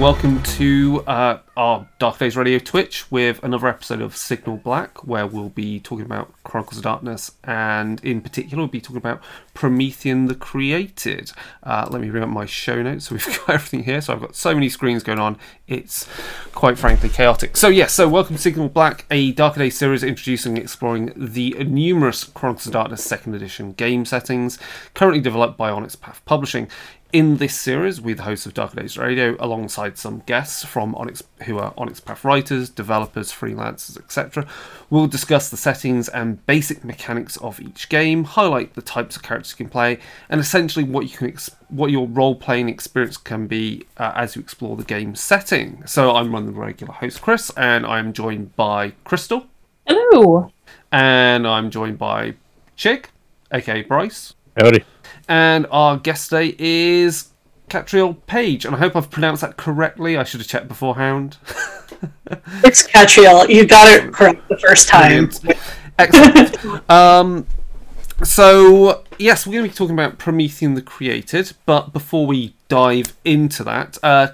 Welcome to uh, our Dark Days Radio Twitch with another episode of Signal Black, where we'll be talking about Chronicles of Darkness, and in particular, we'll be talking about Promethean the Created. Uh, let me bring up my show notes so we've got everything here. So I've got so many screens going on, it's quite frankly chaotic. So, yes, so welcome to Signal Black, a Dark Days series introducing and exploring the numerous Chronicles of Darkness second edition game settings, currently developed by Onyx Path Publishing in this series, we, the hosts of Dark Days Radio, alongside some guests from Onyx, who are Onyx Path writers, developers, freelancers, etc., will discuss the settings and basic mechanics of each game, highlight the types of characters you can play, and essentially what you can ex- what your role playing experience can be uh, as you explore the game setting. So I'm one of the regular host, Chris, and I'm joined by Crystal. Hello. And I'm joined by Chick, aka Bryce. Howdy. And our guest today is Catriel Page, and I hope I've pronounced that correctly. I should have checked beforehand. it's Catriel. You got it correct the first time. Excellent. um, so yes, we're going to be talking about Promethean the Created, but before we dive into that, uh,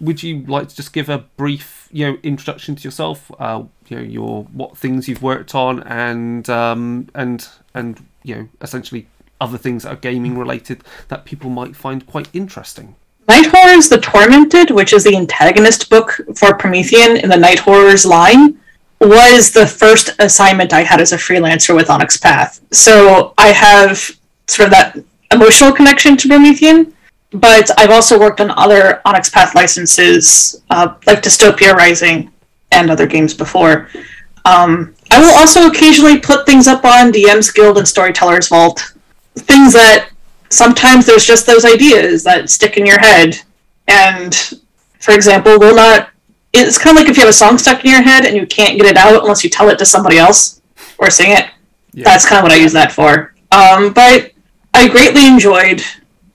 would you like to just give a brief, you know, introduction to yourself? Uh, you know, your what things you've worked on, and um, and and you know, essentially other things that are gaming related that people might find quite interesting. Night Horrors The Tormented, which is the antagonist book for Promethean in the Night Horrors line, was the first assignment I had as a freelancer with Onyx Path. So I have sort of that emotional connection to Promethean, but I've also worked on other Onyx Path licenses, uh, like Dystopia Rising and other games before. Um, I will also occasionally put things up on DM's Guild and Storytellers Vault things that sometimes there's just those ideas that stick in your head. And for example, will not. It's kind of like if you have a song stuck in your head and you can't get it out unless you tell it to somebody else or sing it. Yeah. That's kind of what I use that for. Um, but I greatly enjoyed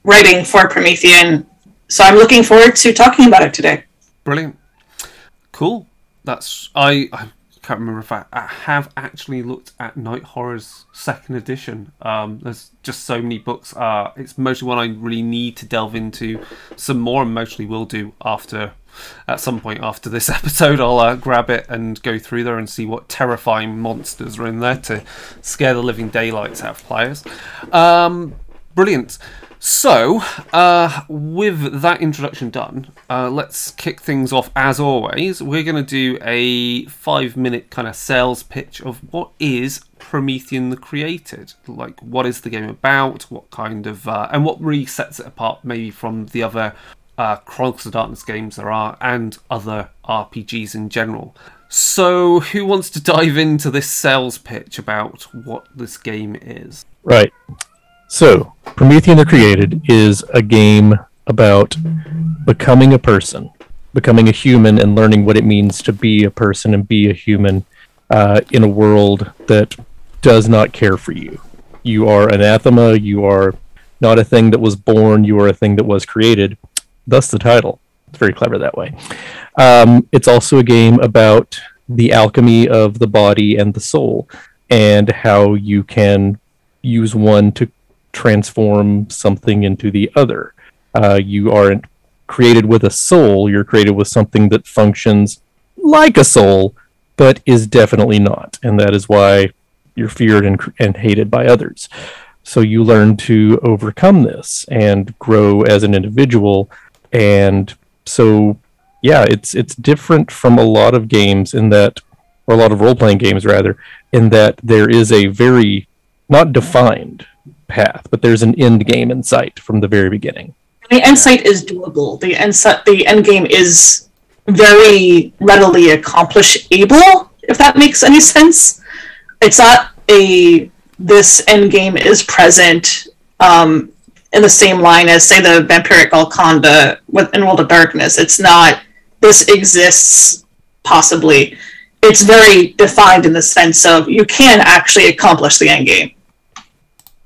writing for Promethean, so I'm looking forward to talking about it today. Brilliant, cool. That's I. I can't remember if I, I, have actually looked at Night Horrors second edition. Um, there's just so many books. Uh, it's mostly one I really need to delve into some more, and mostly will do after at some point after this episode. I'll uh, grab it and go through there and see what terrifying monsters are in there to scare the living daylights out of players. Um, brilliant. So, uh, with that introduction done, uh, let's kick things off as always. We're going to do a five minute kind of sales pitch of what is Promethean the Created? Like, what is the game about? What kind of. Uh, and what really sets it apart maybe from the other uh, Chronicles of Darkness games there are and other RPGs in general. So, who wants to dive into this sales pitch about what this game is? Right. So, Promethean the Created is a game about becoming a person, becoming a human, and learning what it means to be a person and be a human uh, in a world that does not care for you. You are anathema, you are not a thing that was born, you are a thing that was created. Thus the title. It's very clever that way. Um, it's also a game about the alchemy of the body and the soul and how you can use one to transform something into the other. Uh, you aren't created with a soul, you're created with something that functions like a soul, but is definitely not. And that is why you're feared and, and hated by others. So you learn to overcome this and grow as an individual. And so, yeah, it's it's different from a lot of games in that, or a lot of role playing games rather, in that there is a very not defined path, but there's an end game in sight from the very beginning. The end sight is doable. The end set, the end game is very readily accomplishable. If that makes any sense, it's not a this end game is present um, in the same line as say the vampiric Golconda in World of Darkness. It's not this exists possibly. It's very defined in the sense of you can actually accomplish the end game.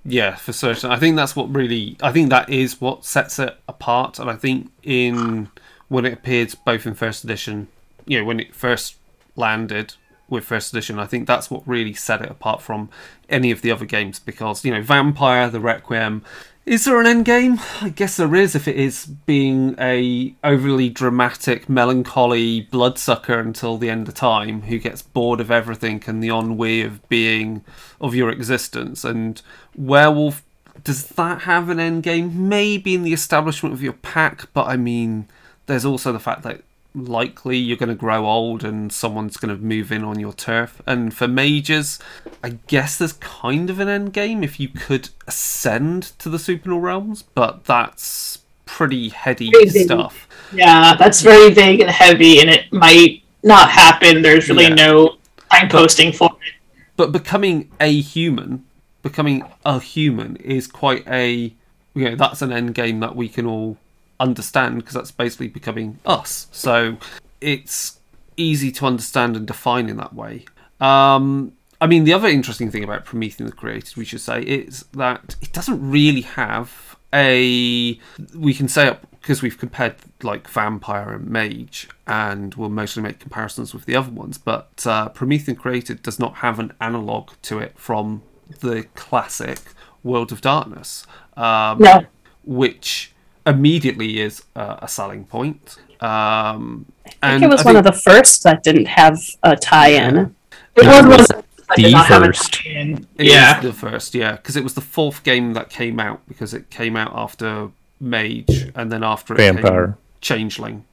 Yeah, for certain. I think that's what really. I think that is what sets it apart, and I think in when it appeared both in first edition, you know, when it first landed with first edition, I think that's what really set it apart from any of the other games because you know, Vampire, the Requiem, Is there an end game? I guess there is if it is being a overly dramatic, melancholy bloodsucker until the end of time who gets bored of everything and the ennui of being of your existence. And werewolf does that have an end game? Maybe in the establishment of your pack, but I mean there's also the fact that likely you're going to grow old and someone's going to move in on your turf. And for mages, I guess there's kind of an end game if you could ascend to the supernal realms, but that's pretty heady stuff. Yeah, that's very vague and heavy, and it might not happen. There's really Yeah. no signposting for it. But becoming a human, becoming a human is quite a you know, that's an end game that we can all understand because that's basically becoming us. So it's easy to understand and define in that way. Um, I mean, the other interesting thing about Promethean the Created, we should say, is that it doesn't really have a. We can say up because we've compared like Vampire and Mage, and we'll mostly make comparisons with the other ones. But uh, Promethean Created does not have an analog to it from the classic World of Darkness. Um, No. which immediately is uh, a selling point. Um, I think it was I one think- of the first that didn't have a tie-in. It Yeah, was it one was that the did not have a first. tie-in. It is Yeah. the first, yeah, because it was the fourth game that came out because it came out after Mage and then after it Vampire. came Changeling.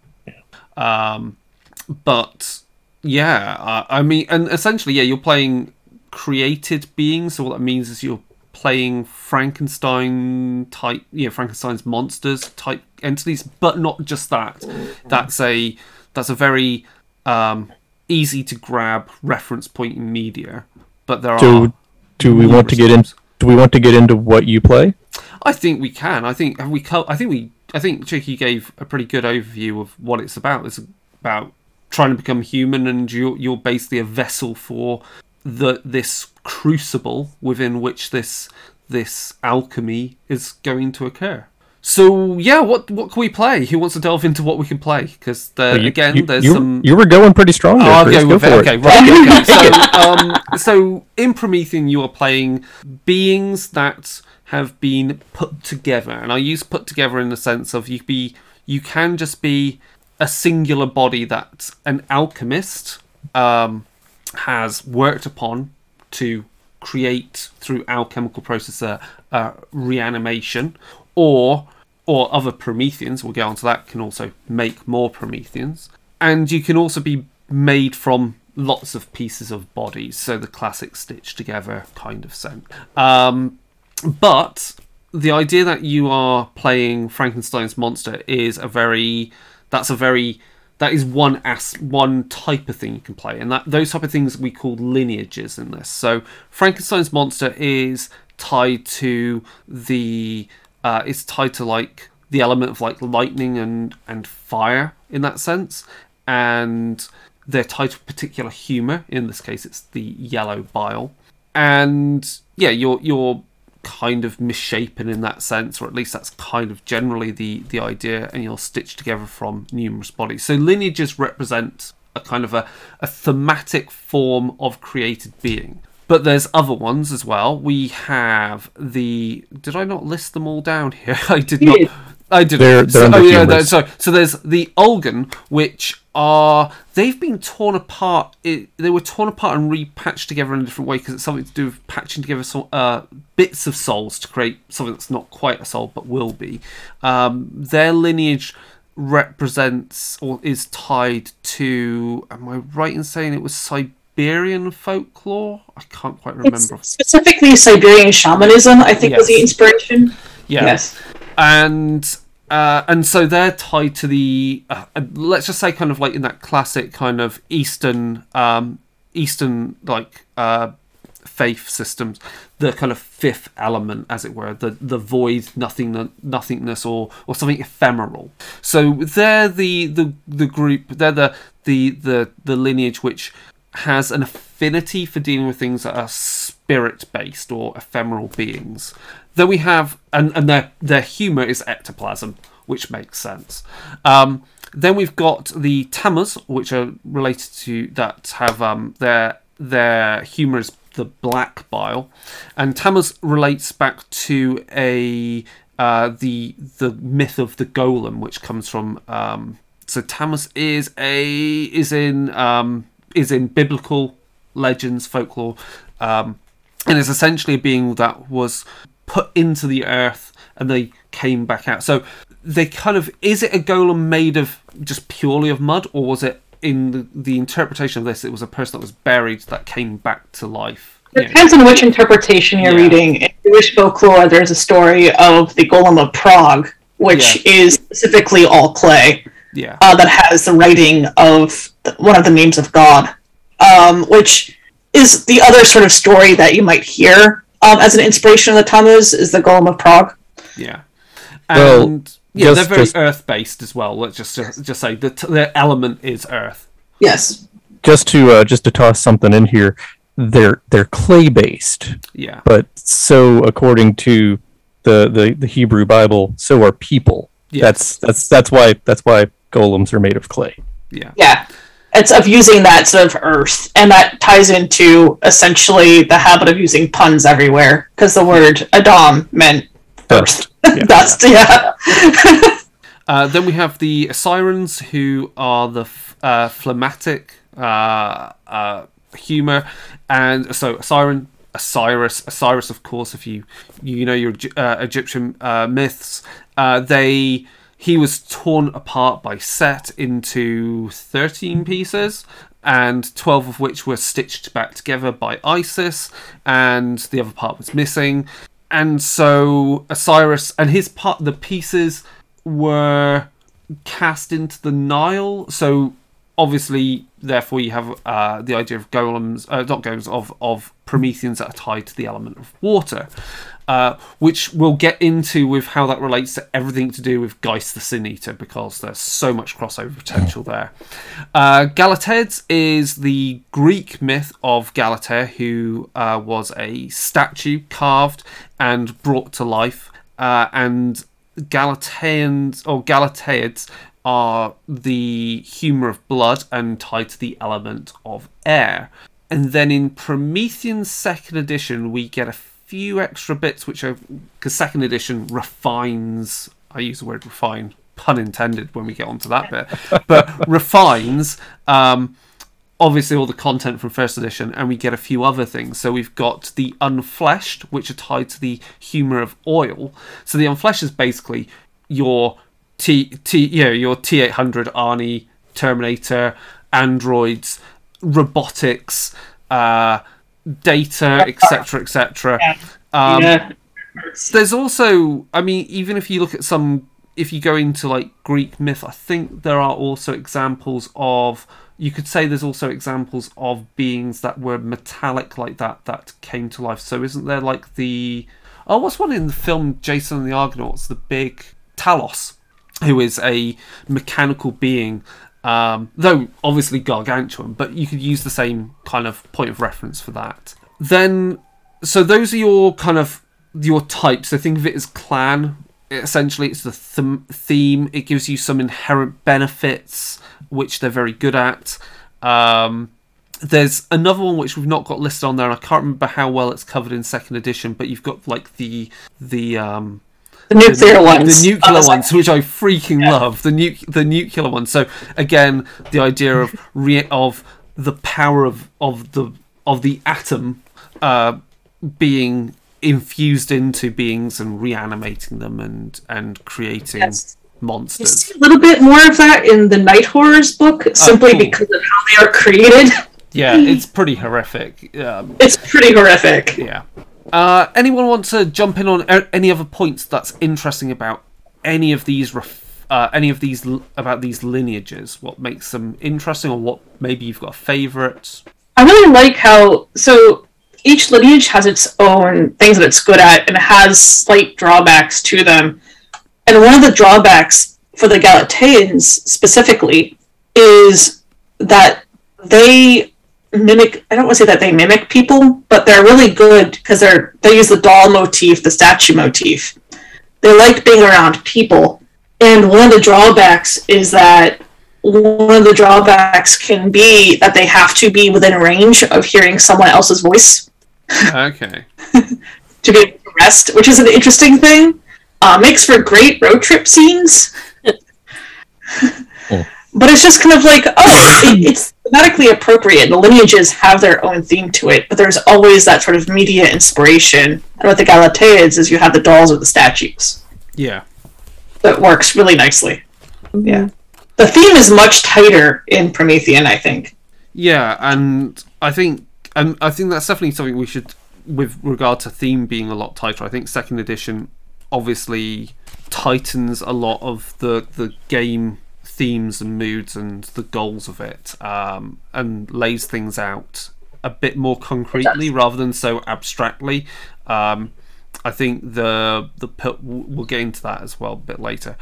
Um, but yeah, uh, I mean, and essentially, yeah, you're playing created beings. So what that means is you're playing Frankenstein type, yeah, Frankenstein's monsters type entities, but not just that. That's a that's a very um, easy to grab reference point in media. But there are Do do we want to get in? Do we want to get into what you play? I think we can. I think have we. co- I think we. I think Chicky gave a pretty good overview of what it's about. It's about trying to become human, and you're you're basically a vessel for the this crucible within which this this alchemy is going to occur. So yeah, what what can we play? Who wants to delve into what we can play? Because You- again, you, there's you, some. you were going pretty strong there. Oh, Chris. go Go for it. it. Okay, right. Okay. So, um, so in Promethean, you are playing beings that have been put together, and I use put together in the sense of you be you can just be a singular body that an alchemist um, has worked upon to create through alchemical process a, a reanimation, or or other Prometheans. We'll get onto that. Can also make more Prometheans, and you can also be made from lots of pieces of bodies. So the classic stitch together kind of sense. Um, but the idea that you are playing Frankenstein's monster is a very that's a very that is one as one type of thing you can play, and that those type of things we call lineages in this. So Frankenstein's monster is tied to the uh, it's tied to like the element of like lightning and and fire in that sense, and they're tied to particular humor. In this case, it's the yellow bile, and yeah, you're you're kind of misshapen in that sense, or at least that's kind of generally the the idea, and you're stitched together from numerous bodies. So lineages represent a kind of a, a thematic form of created being. But there's other ones as well. We have the. Did I not list them all down here? I did not. I did. They're- they're so, oh yeah, so so there's the Ulgan, which are they've been torn apart. It, they were torn apart and repatched together in a different way because it's something to do with patching together some, uh, bits of souls to create something that's not quite a soul but will be. Um, their lineage represents or is tied to. Am I right in saying it was Siberian folklore? I can't quite remember. It's specifically Siberian shamanism, I think, was the inspiration. yeah. Yes. and uh, and so they're tied to the uh, let's just say kind of like in that classic kind of eastern um eastern like uh faith systems the kind of fifth element as it were the the void nothing nothingness or or something ephemeral. So they're the the the group they're the the the the lineage which has an affinity for dealing with things that are spirit based or ephemeral beings. Then we have and and their their humor is ectoplasm which makes sense. Um then we've got the Tammuz which are related to that have um their their humor is the black bile, and Tammuz relates back to a uh, the the myth of the golem, which comes from um, so Tammuz is a is in um, is in biblical legends, folklore, um, and is essentially a being that was put into the earth and they came back out. So they kind of is it a golem made of just purely of mud, or was it in the, the interpretation of this? It was a person that was buried that came back to life. It depends on which interpretation you're Yeah. reading. In Jewish folklore, there's a story of the Golem of Prague, which is specifically all clay, Yeah, uh, that has the writing of one of the names of God, um, which is the other sort of story that you might hear um, as an inspiration of the Tammuz is the Golem of Prague. yeah, Well, and yeah, just- they're very just- earth based as well. Let's just just say the the element is earth. Yes. Just to uh, just to toss something in here, they're they're clay based, Yeah, but so according to the, the the Hebrew Bible, so are people. Yeah. That's that's that's why that's why golems are made of clay. yeah, Yeah. It's of using that sort of earth, and that ties into essentially the habit of using puns everywhere because the word Adam meant Dust. Yeah. dust. Yeah. Uh, then we have the Osirans, who are the f- uh, phlegmatic uh, uh, humor, and so Osiran, Osiris, Osiris, of course, if you you know your uh, Egyptian uh, myths, uh, they he was torn apart by Set into thirteen pieces. And 12 of which were stitched back together by Isis, and the other part was missing. And so Osiris and his part, the pieces were cast into the Nile. So obviously, therefore, you have uh, the idea of golems, uh, not golems, of of Prometheans that are tied to the element of water, uh, which we'll get into with how that relates to everything to do with Geist the Sin Eater, because there's so much crossover potential there. Uh, is the Greek myth of Galatea, who uh, was a statue carved and brought to life, uh, and Galateans or Galateids are the humour of blood and tied to the element of air. And then in Promethean second edition, we get a few extra bits, which are because second edition refines. I use the word refine, pun intended, when we get onto that bit, but refines. Um, obviously all the content from first edition and we get a few other things so we've got the unfleshed which are tied to the humor of oil so the unfleshed is basically your t t you know your t800 arnie terminator androids robotics uh data etc etc um yeah. there's also i mean even if you look at some if you go into like greek myth i think there are also examples of you could say there's also examples of beings that were metallic like that that came to life. So isn't there like the oh what's one in the film jason and the argonauts the big talos who is a mechanical being um, though obviously gargantuan but you could use the same kind of point of reference for that then so those are your kind of your types. So think of it as clan. Essentially, it's the them- theme. It gives you some inherent benefits, which they're very good at. Um, there's another one which we've not got listed on there. and I can't remember how well it's covered in second edition, but you've got like the the um, The nuclear the, ones. the nuclear ones, which I freaking love. The nu- the nuclear ones. So again, the idea of re- of the power of of the of the atom uh, being infused into beings and reanimating them and and creating Yes. You monsters. see a little bit more of that in the Night Horrors book, simply cool. because of how they are created. Yeah, it's pretty horrific. Um, It's pretty horrific. Yeah. Uh, anyone want to jump in on any other points that's interesting about any of these ref- uh, any of these about these lineages? What makes them interesting, or what maybe you've got a favourite? I really like how so each lineage has its own things that it's good at and has slight drawbacks to them. And one of the drawbacks for the Galateans specifically is that they mimic I don't want to say that they mimic people, but they're really good because they're they use the doll motif, the statue motif. They like being around people. And one of the drawbacks is that one of the drawbacks can be that they have to be within range of hearing someone else's voice. Okay. to be able to rest, which is an interesting thing. Uh, makes for great road trip scenes. Oh. But it's just kind of like, oh, it, it's thematically appropriate. The lineages have their own theme to it, but there's always that sort of media inspiration. And with the Galateids, is you have the dolls or the statues. Yeah. That works really nicely. Mm-hmm. Yeah. The theme is much tighter in Promethean, I think. Yeah, and I think and I think that's definitely something we should with regard to theme being a lot tighter. I think second edition obviously tightens a lot of the the game themes and moods and the goals of it um, and lays things out a bit more concretely rather than so abstractly. Um, I think the the we'll get into that as well a bit later.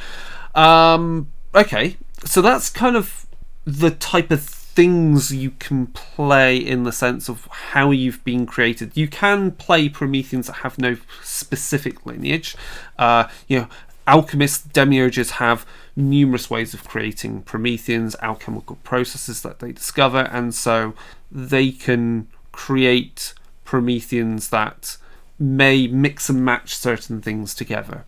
Um, okay, so that's kind of the type of things you can play in the sense of how you've been created. You can play Prometheans that have no specific lineage. Uh, you know, alchemists, demiurges have numerous ways of creating Prometheans, alchemical processes that they discover, and so they can create Prometheans that may mix and match certain things together.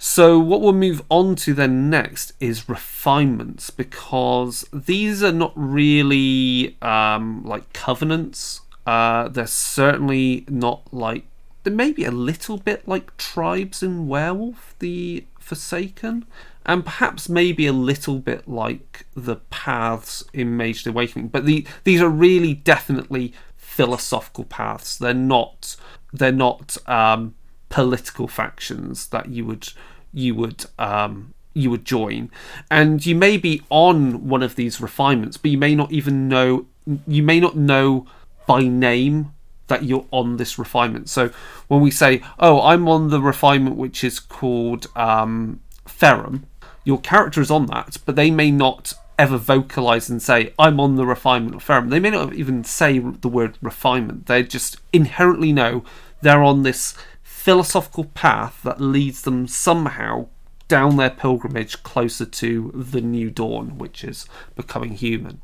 So, what we'll move on to then next is refinements because these are not really um, like covenants. Uh, they're certainly not like. They may be a little bit like tribes in Werewolf, the Forsaken, and perhaps maybe a little bit like the paths in Mage the Awakening. But the, these are really definitely philosophical paths. They're not. They're not. Um, political factions that you would you would um, you would join, and you may be on one of these refinements, but you may not even know you may not know by name that you're on this refinement. So when we say, "Oh, I'm on the refinement which is called um, Ferrum," your character is on that, but they may not ever vocalize and say, I'm on the refinement of Ferrum. They may not even say the word refinement. They just inherently know they're on this philosophical path that leads them somehow down their pilgrimage closer to the new dawn, which is becoming human.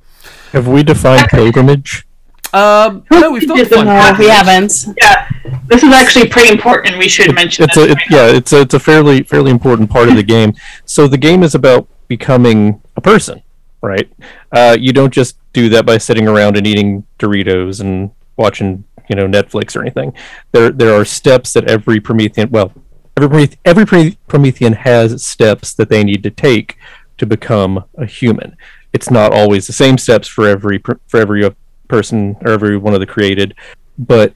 Have we defined pilgrimage? Um, no, we've not Did the No, we haven't. Yeah, this is actually pretty important. We should mention It's this. a it, yeah, it's a, it's a fairly fairly important part of the game. So the game is about becoming a person, right? Uh, you don't just do that by sitting around and eating Doritos and watching you know Netflix or anything. There there are steps that every Promethean well every Prometh- every Promethean has steps that they need to take to become a human. It's not always the same steps for every for every person or every one of the created, but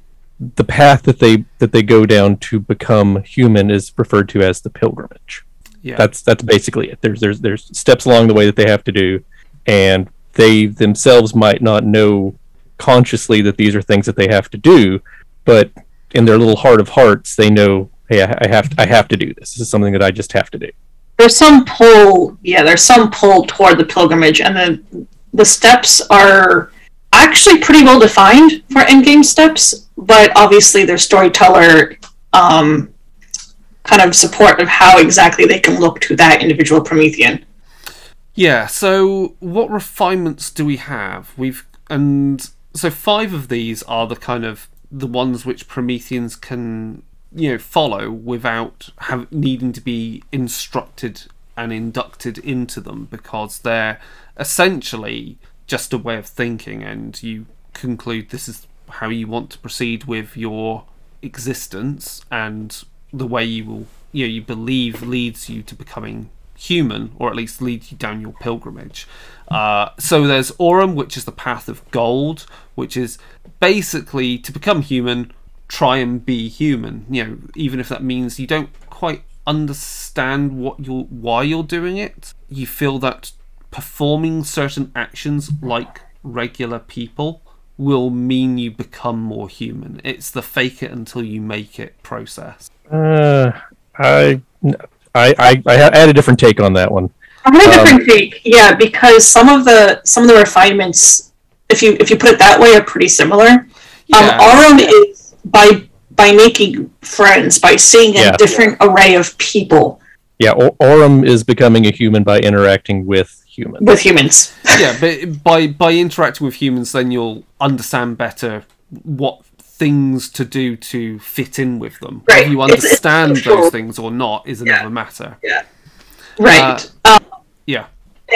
the path that they that they go down to become human is referred to as the pilgrimage. Yeah. That's that's basically it. There's there's there's steps along the way that they have to do, and they themselves might not know consciously that these are things that they have to do, but in their little heart of hearts, they know, hey, I, I have I have to do this. This is something that I just have to do. there's some pull yeah there's some pull toward the pilgrimage and the the steps are actually pretty well defined for endgame steps but obviously their storyteller um, kind of support of how exactly they can look to that individual promethean Yeah, so what refinements do we have? We've and so five of these are the kind of the ones which Prometheans can you know follow without have needing to be instructed and inducted into them because they're essentially just a way of thinking and you conclude this is how you want to proceed with your existence and the way you will you know you believe leads you to becoming human or at least leads you down your pilgrimage. Uh, so there's aurum which is the path of gold which is basically to become human try and be human. You know even if that means you don't quite understand what you're why you're doing it you feel that performing certain actions like regular people will mean you become more human it's the fake it until you make it process Uh, I, I, I, I had a different take on that one. I had a different take, yeah, because some of the some of the refinements, if you if you put it that way, are pretty similar. Yeah. Um, Aurum is by by making friends, by seeing a Yeah. different array of people Yeah, Or- Aurum is becoming a human by interacting with humans. with humans. yeah, but by by interacting with humans, then you'll understand better what things to do to fit in with them. Right. Whether you It's- it's understand those things or not is another matter. Yeah. Right. um, Yeah.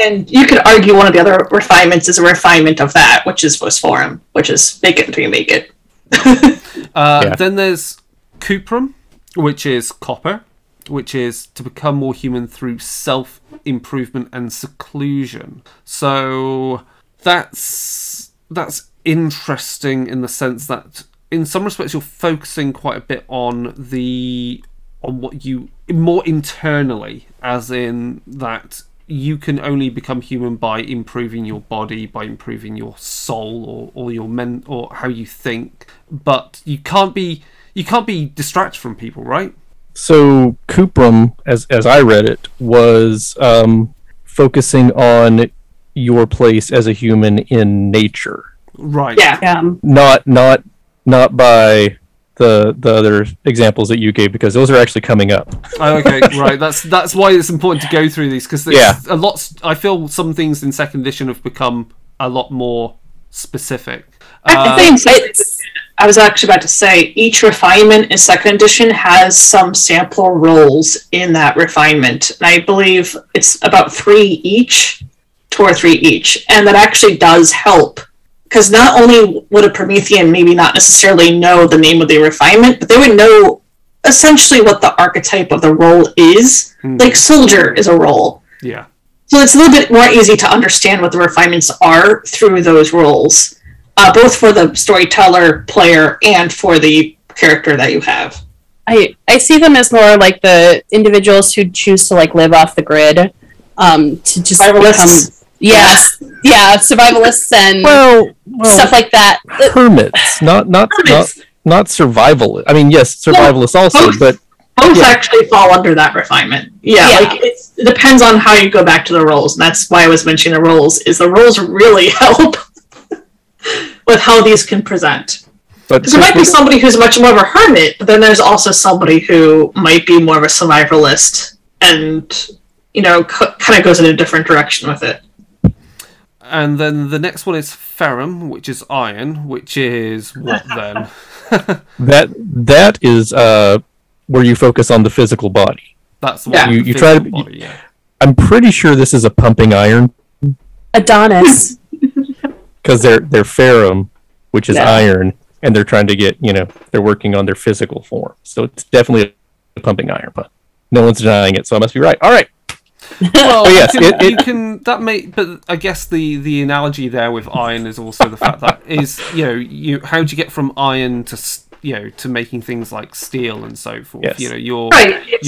and you could argue one of the other refinements is a refinement of that, which is Phosphorum, which is make it until you make it. Uh, Yeah. Then there's Cuprum, which is copper, which is to become more human through self improvement and seclusion. So that's that's interesting in the sense that in some respects you're focusing quite a bit on the on what you more internally as in that you can only become human by improving your body by improving your soul or, or your men or how you think but you can't be you can't be distracted from people right So Cuprum, as as I read it, was um, focusing on your place as a human in nature, right Yeah. Yeah. not not not by the the other examples that you gave because those are actually coming up. Oh, okay, right. That's that's why it's important to go through these because Yeah. a lot. I feel some things in second edition have become a lot more specific. I Uh, think It's I was actually about to say each refinement in second edition has some sample roles in that refinement. And I believe it's about three each, two or three each. And that actually does help. Because not only would a Promethean maybe not necessarily know the name of the refinement, but they would know essentially what the archetype of the role is. Like soldier is a role. yeah, So it's a little bit more easy to understand what the refinements are through those roles, uh, both for the storyteller, player, and for the character that you have. I I see them as more like the individuals who choose to like live off the grid, um, to just Survivalists. become yes, yeah, survivalists and Well, stuff like that. hermits, not not not Hermits. not survival. I mean, yes, survivalists also, both. but Both Yeah. actually fall under that refinement. Yeah, Yeah. like it's, it depends on how you go back to the roles, and that's why I was mentioning the roles. Is the roles really help with how these can present? but there might be somebody who's much more of a hermit, but then there's also somebody who might be more of a survivalist, and you know, c- kind of goes in a different direction with it. and then the next one is ferrum, which is iron, which is what then? that that is uh where you focus on the physical body. That's Yeah. what You- you try to- physical body, yeah. I'm pretty sure this is a pumping iron Adonis. Because they're they're ferrum, which is Yeah. iron, and they're trying to get you know they're working on their physical form. So it's definitely a pumping iron, but no one's denying it, so I must be right. All right. Well, yes, you, can, it- it- you can that may, but I guess the the analogy there with iron is also the fact that is you know you how do you get from iron to you know to making things like steel and so forth. Yes. You know you're Right, it's-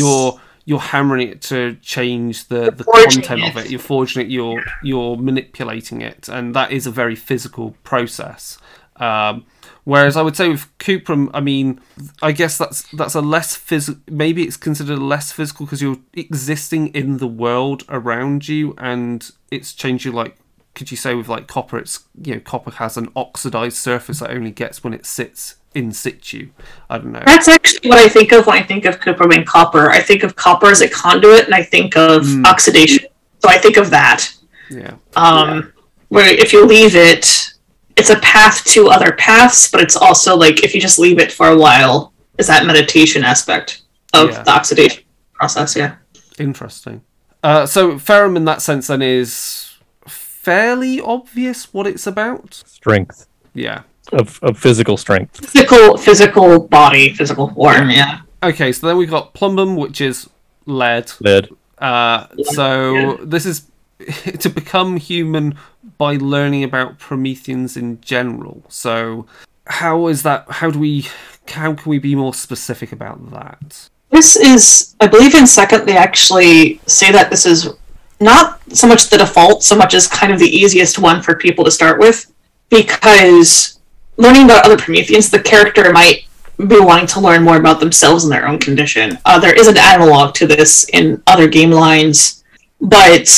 you're hammering it to change the the content of it. it. You're forging it. You're you're manipulating it, and that is a very physical process. Um, whereas I would say with Cuprum, I mean, I guess that's that's a less physical. Maybe it's considered less physical because you're existing in the world around you, and it's changed you. Like, could you say with like copper? It's you know, copper has an oxidized surface that only gets when it sits in situ. I don't know. That's actually what I think of when I think of Cuprum copper. I think of copper as a conduit, and I think of oxidation. So I think of that. Yeah. Um, Where if you leave it, it's a path to other paths, but it's also like if you just leave it for a while, is that meditation aspect of Yeah. the oxidation process? Yeah. Interesting. Uh, so ferrum in that sense then is fairly obvious what it's about. Strength Yeah. Of, of physical strength. Physical, physical body, physical form. Yeah. Okay, so then we've got plumbum, which is lead. Lead. Uh, so this is to become human by learning about Prometheans in general. So how is that? How do we? How can we be more specific about that? This is, I believe, in second they actually say that this is not so much the default, so much as kind of the easiest one for people to start with, because learning about other Prometheans, the character might be wanting to learn more about themselves and their own condition. Uh, there is an analog to this in other game lines, but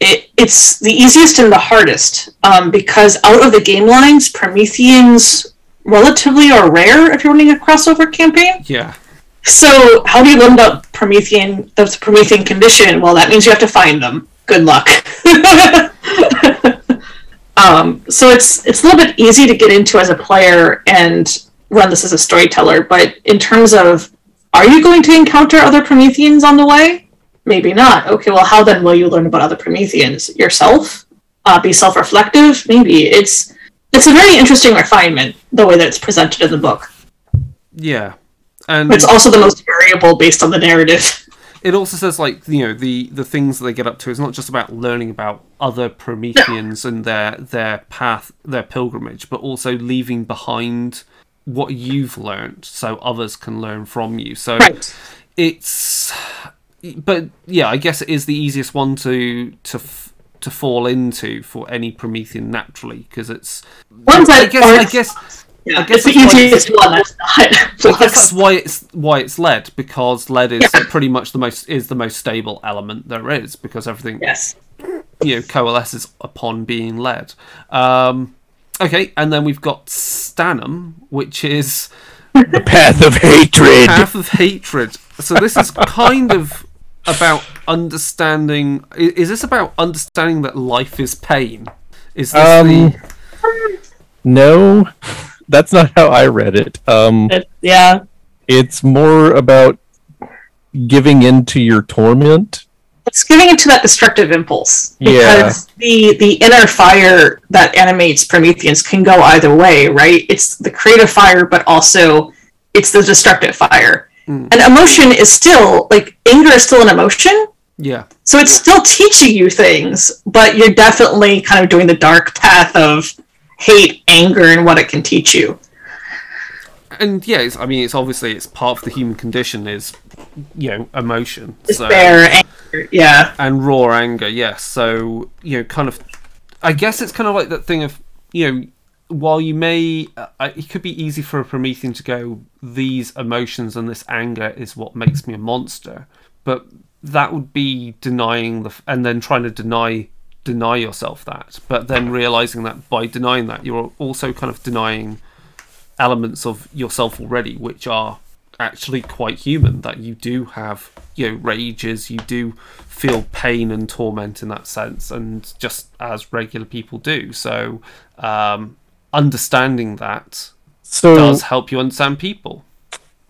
it, it's the easiest and the hardest um, because out of the game lines, Prometheans relatively are rare if you're running a crossover campaign. Yeah. So, how do you learn about Promethean the Promethean condition? Well, that means you have to find them. Good luck. um, so it's it's a little bit easy to get into as a player, and run this as a storyteller, but in terms of are you going to encounter other Prometheans on the way? Maybe not. Okay, well, how then will you learn about other Prometheans? Yourself? Uh, be self reflective? Maybe. It's it's a very interesting refinement, the way that it's presented in the book. Yeah, and It's also the most variable based on the narrative. it also says like you know the the things that they get up to is not just about learning about other Prometheans and their their path, their pilgrimage, but also leaving behind what you've learned so others can learn from you. So Right. it's but yeah, I guess it is the easiest one to to f- to fall into for any Promethean naturally because it's Ones I that guess I guess Yeah, I guess it's the that's why easiest one that's not. I guess that's why it's why it's lead because lead is Yeah. pretty much the most is the most stable element there is because everything Yes. you know coalesces upon being lead. Um, okay, and then we've got Stannum, which is The path of hatred. path of hatred. So this is kind of about understanding. Is this about understanding that life is pain? Is this Um, the No, that's not how I read it. Um, It- yeah. it's more about giving into your torment. It's giving into that destructive impulse. Yeah. Because the the inner fire that animates Prometheans can go either way, right? It's the creative fire, but also it's the destructive fire. Mm. And emotion is still like anger is still an emotion. yeah? So it's still teaching you things, but you're definitely kind of doing the dark path of hate, anger, and what it can teach you. And yeah, it's, I mean, it's obviously it's part of the human condition is you know emotion. So- anger, yeah. and raw anger yes so you know kind of i guess it's kind of like that thing of you know while you may uh, it could be easy for a promethean to go these emotions and this anger is what makes me a monster but that would be denying the and then trying to deny deny yourself that but then realizing that by denying that you're also kind of denying elements of yourself already which are actually quite human that you do have you know rages you do feel pain and torment in that sense and just as regular people do. So um understanding that So does help you understand people.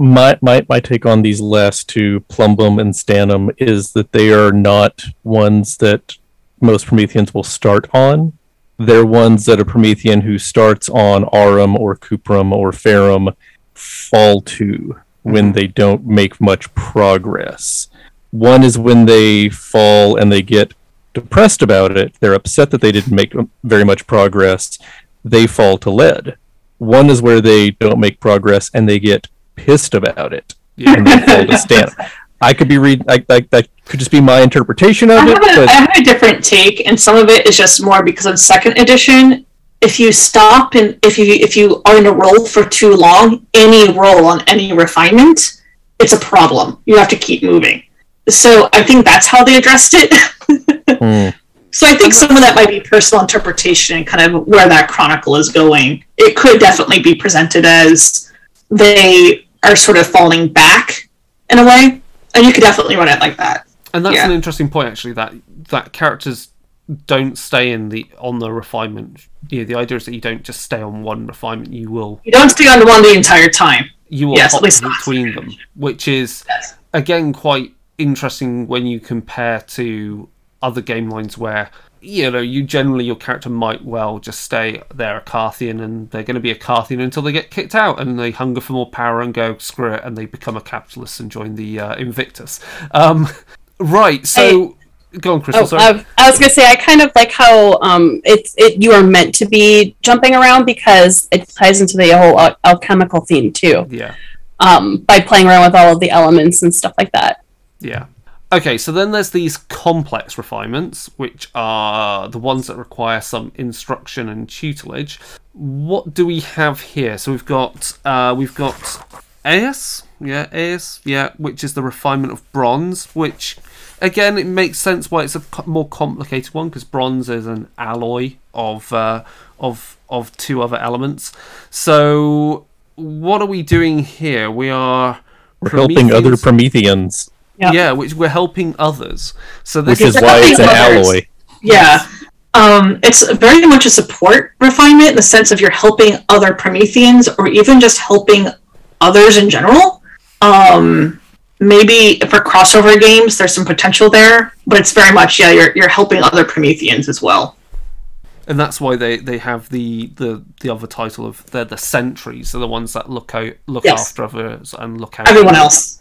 My, my my take on these last two, Plumbum and Stannum, is that they are not ones that most Prometheans will start on. They're ones that a Promethean who starts on Aurum or Cuprum or Ferrum fall to when mm-hmm. they don't make much progress. One is when they fall and they get depressed about it. They're upset that they didn't make very much progress. They fall to lead. One is where they don't make progress and they get pissed about it yeah and they fall to stand. I could be read like like that could just be my interpretation of I it, a, I but have a different take, and some of it is just more because of second edition. If you stop and if you if you are in a role for too long, any role on any refinement, it's a problem. You have to keep moving. So I think that's how they addressed it. Hmm. So I think some of that might be personal interpretation and kind of where that chronicle is going. It could definitely be presented as they are sort of falling back in a way, and you could definitely run it like that. and that's Yeah. an interesting point actually that that characters don't stay in the on the refinement know, the idea is that you don't just stay on one refinement you will You don't stay on one the entire time. you will Yes, hop between them, which is Yes. again quite interesting when you compare to other game lines where you know you generally your character might well just stay there a Carthian and they're going to be a Carthian until they get kicked out and they hunger for more power and go screw it and they become a capitalist and join the uh, Invictus. Um, right, so go on, Crystal. Oh, sorry. I, I was gonna say I kind of like how um it's it you are meant to be jumping around because it ties into the whole al- alchemical theme too. yeah. Um, by playing around with all of the elements and stuff like that. Yeah. Okay, so then there's these complex refinements, which are the ones that require some instruction and tutelage. What do we have here? So we've got uh, we've got Aes, yeah, Aes, yeah, which is the refinement of bronze, which again it makes sense why it's a more complicated one because bronze is an alloy of uh, of of two other elements. So what are we doing here? We are we're helping other Prometheans- Prometheans, Yeah. yeah, which we're helping others. So this which is why it's an others. alloy. Yeah. Um, it's very much a support refinement in the sense of you're helping other Prometheans or even just helping others in general. Um, maybe for crossover games, there's some potential there, but it's very much yeah, you're you're helping other Prometheans as well. and that's why they, they have the, the, the other title of they're the sentries. They're the ones that look out look Yes. after others and look out Everyone else,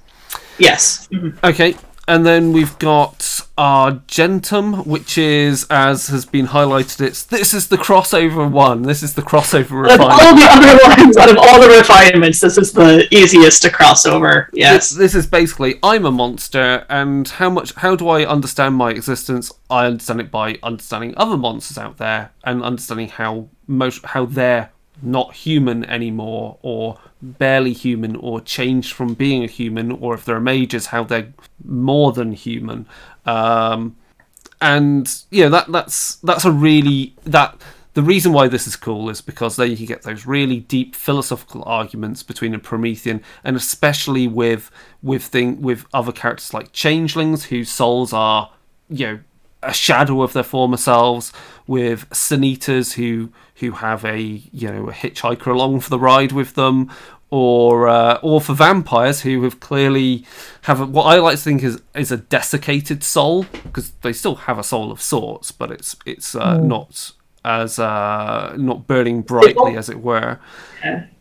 yes. Okay, and then we've got Argentum, which is as has been highlighted. It's this is the crossover one. This is the crossover Out of all the other ones, out of all the refinements, this is the easiest to cross over. This, Yes. this is basically I'm a monster, and how much how do I understand my existence? I understand it by understanding other monsters out there and understanding how most how they're not human anymore, or barely human, or changed from being a human, or if they're mages, how they're more than human. Um, and yeah, that that's that's a really that the reason why this is cool is because then you can get those really deep philosophical arguments between a Promethean and especially with with thing with other characters like changelings whose souls are you know a shadow of their former selves with Sin-Eaters who who have a you know a hitchhiker along for the ride with them or uh, or for vampires who have clearly have a, what I like to think is is a desiccated soul because they still have a soul of sorts but it's it's uh, not as uh, not burning brightly as it were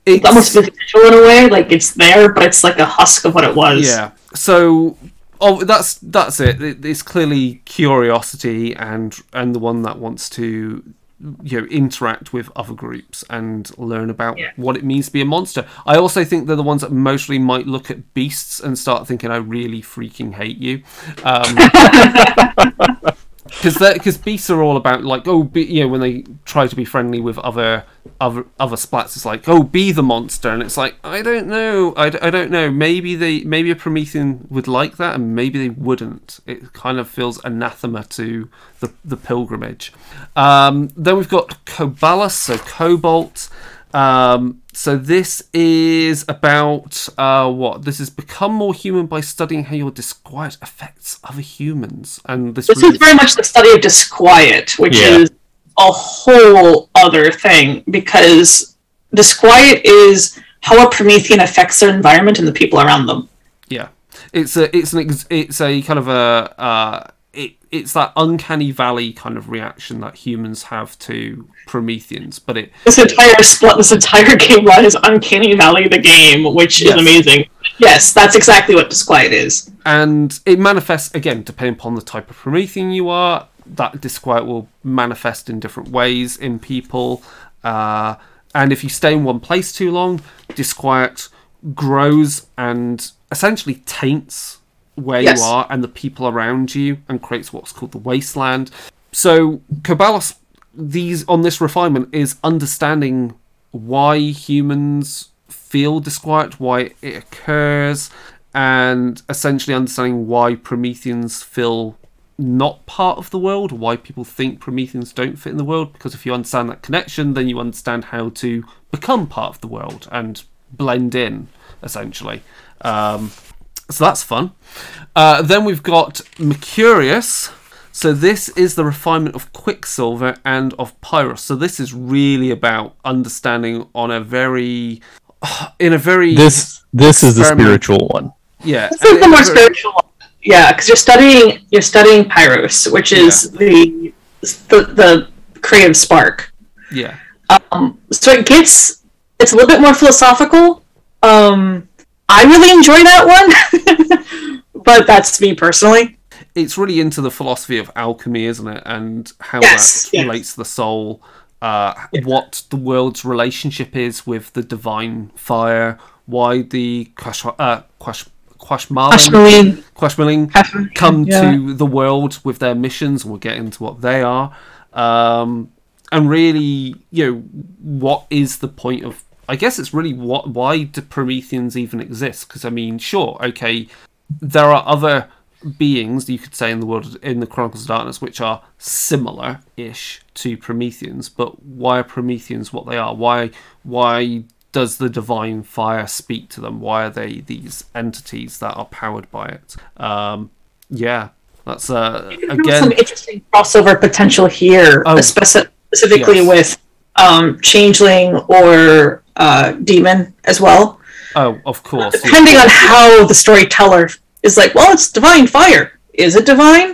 It's almost visual in a way, like it's there, but it's like a husk of what it was. Yeah. So, oh, that's that's it. It- It's clearly curiosity and and the one that wants to you know interact with other groups and learn about Yeah. what it means to be a monster. I also think they're the ones that mostly might look at beasts and start thinking, "I really freaking hate you." Um, because because beasts are all about like oh be, you know when they try to be friendly with other other other splats it's like oh be the monster. And it's like I don't know. I, I don't know. Maybe they maybe a Promethean would like that and maybe they wouldn't. It kind of feels anathema to the the pilgrimage. Um, then we've got Cobalus so Cobalt. Um, so this is about uh, what? This is become more human by studying how your disquiet affects other humans, and this, This really- is very much the study of disquiet, which Yeah. is a whole other thing because disquiet is how a Promethean affects their environment and the people around them. yeah. It's a it's an ex- it's a kind of a uh, it it's that uncanny valley kind of reaction that humans have to Prometheans, but it This entire split, this entire game line is Uncanny Valley the game, which Yes. is amazing. Yes, that's exactly what disquiet is. and it manifests again depending upon the type of promethean you are that disquiet will manifest in different ways in people uh, and if you stay in one place too long disquiet grows and essentially taints where Yes. you are and the people around you and creates what's called the wasteland so Cobalus these on this refinement is understanding why humans feel disquiet, why it occurs, and essentially understanding why Prometheans feel not part of the world, why people think Prometheans don't fit in the world. Because if you understand that connection, then you understand how to become part of the world and blend in, essentially. Um, so that's fun. Uh, then we've got Mercurius. So this is the refinement of Quicksilver and of Pyros. So this is really about understanding on a very, in a very This this is the spiritual one. yeah. This is the more very- spiritual one. Yeah, because you're studying you're studying Pyros, which is the, the the creative spark. Yeah, Um, so it gets it's a little bit more philosophical. Um, I really enjoy that one, but that's me personally. it's really into the philosophy of alchemy, isn't it? And how Yes, that yes. relates to the soul. Uh, What the world's relationship is with the divine fire. Why the Quash, uh, Quash, Qashmallim, Qashmallim come yeah. to the world with their missions. We'll get into what they are. Um, and really, you know, what is the point of? I guess it's really what. Why do Prometheans even exist? Because I mean, sure, okay, there are other beings you could say in the world in the Chronicles of Darkness which are similar-ish to Prometheans, but why are Prometheans what they are? Why why does the divine fire speak to them? Why are they these entities that are powered by it? Um, yeah, That's uh, There's some interesting crossover potential here, Oh. especi- specifically Yes. with um, changeling or uh, demon as well. oh, of course. yeah. Depending on how the storyteller is like, well, it's divine fire. Is it divine?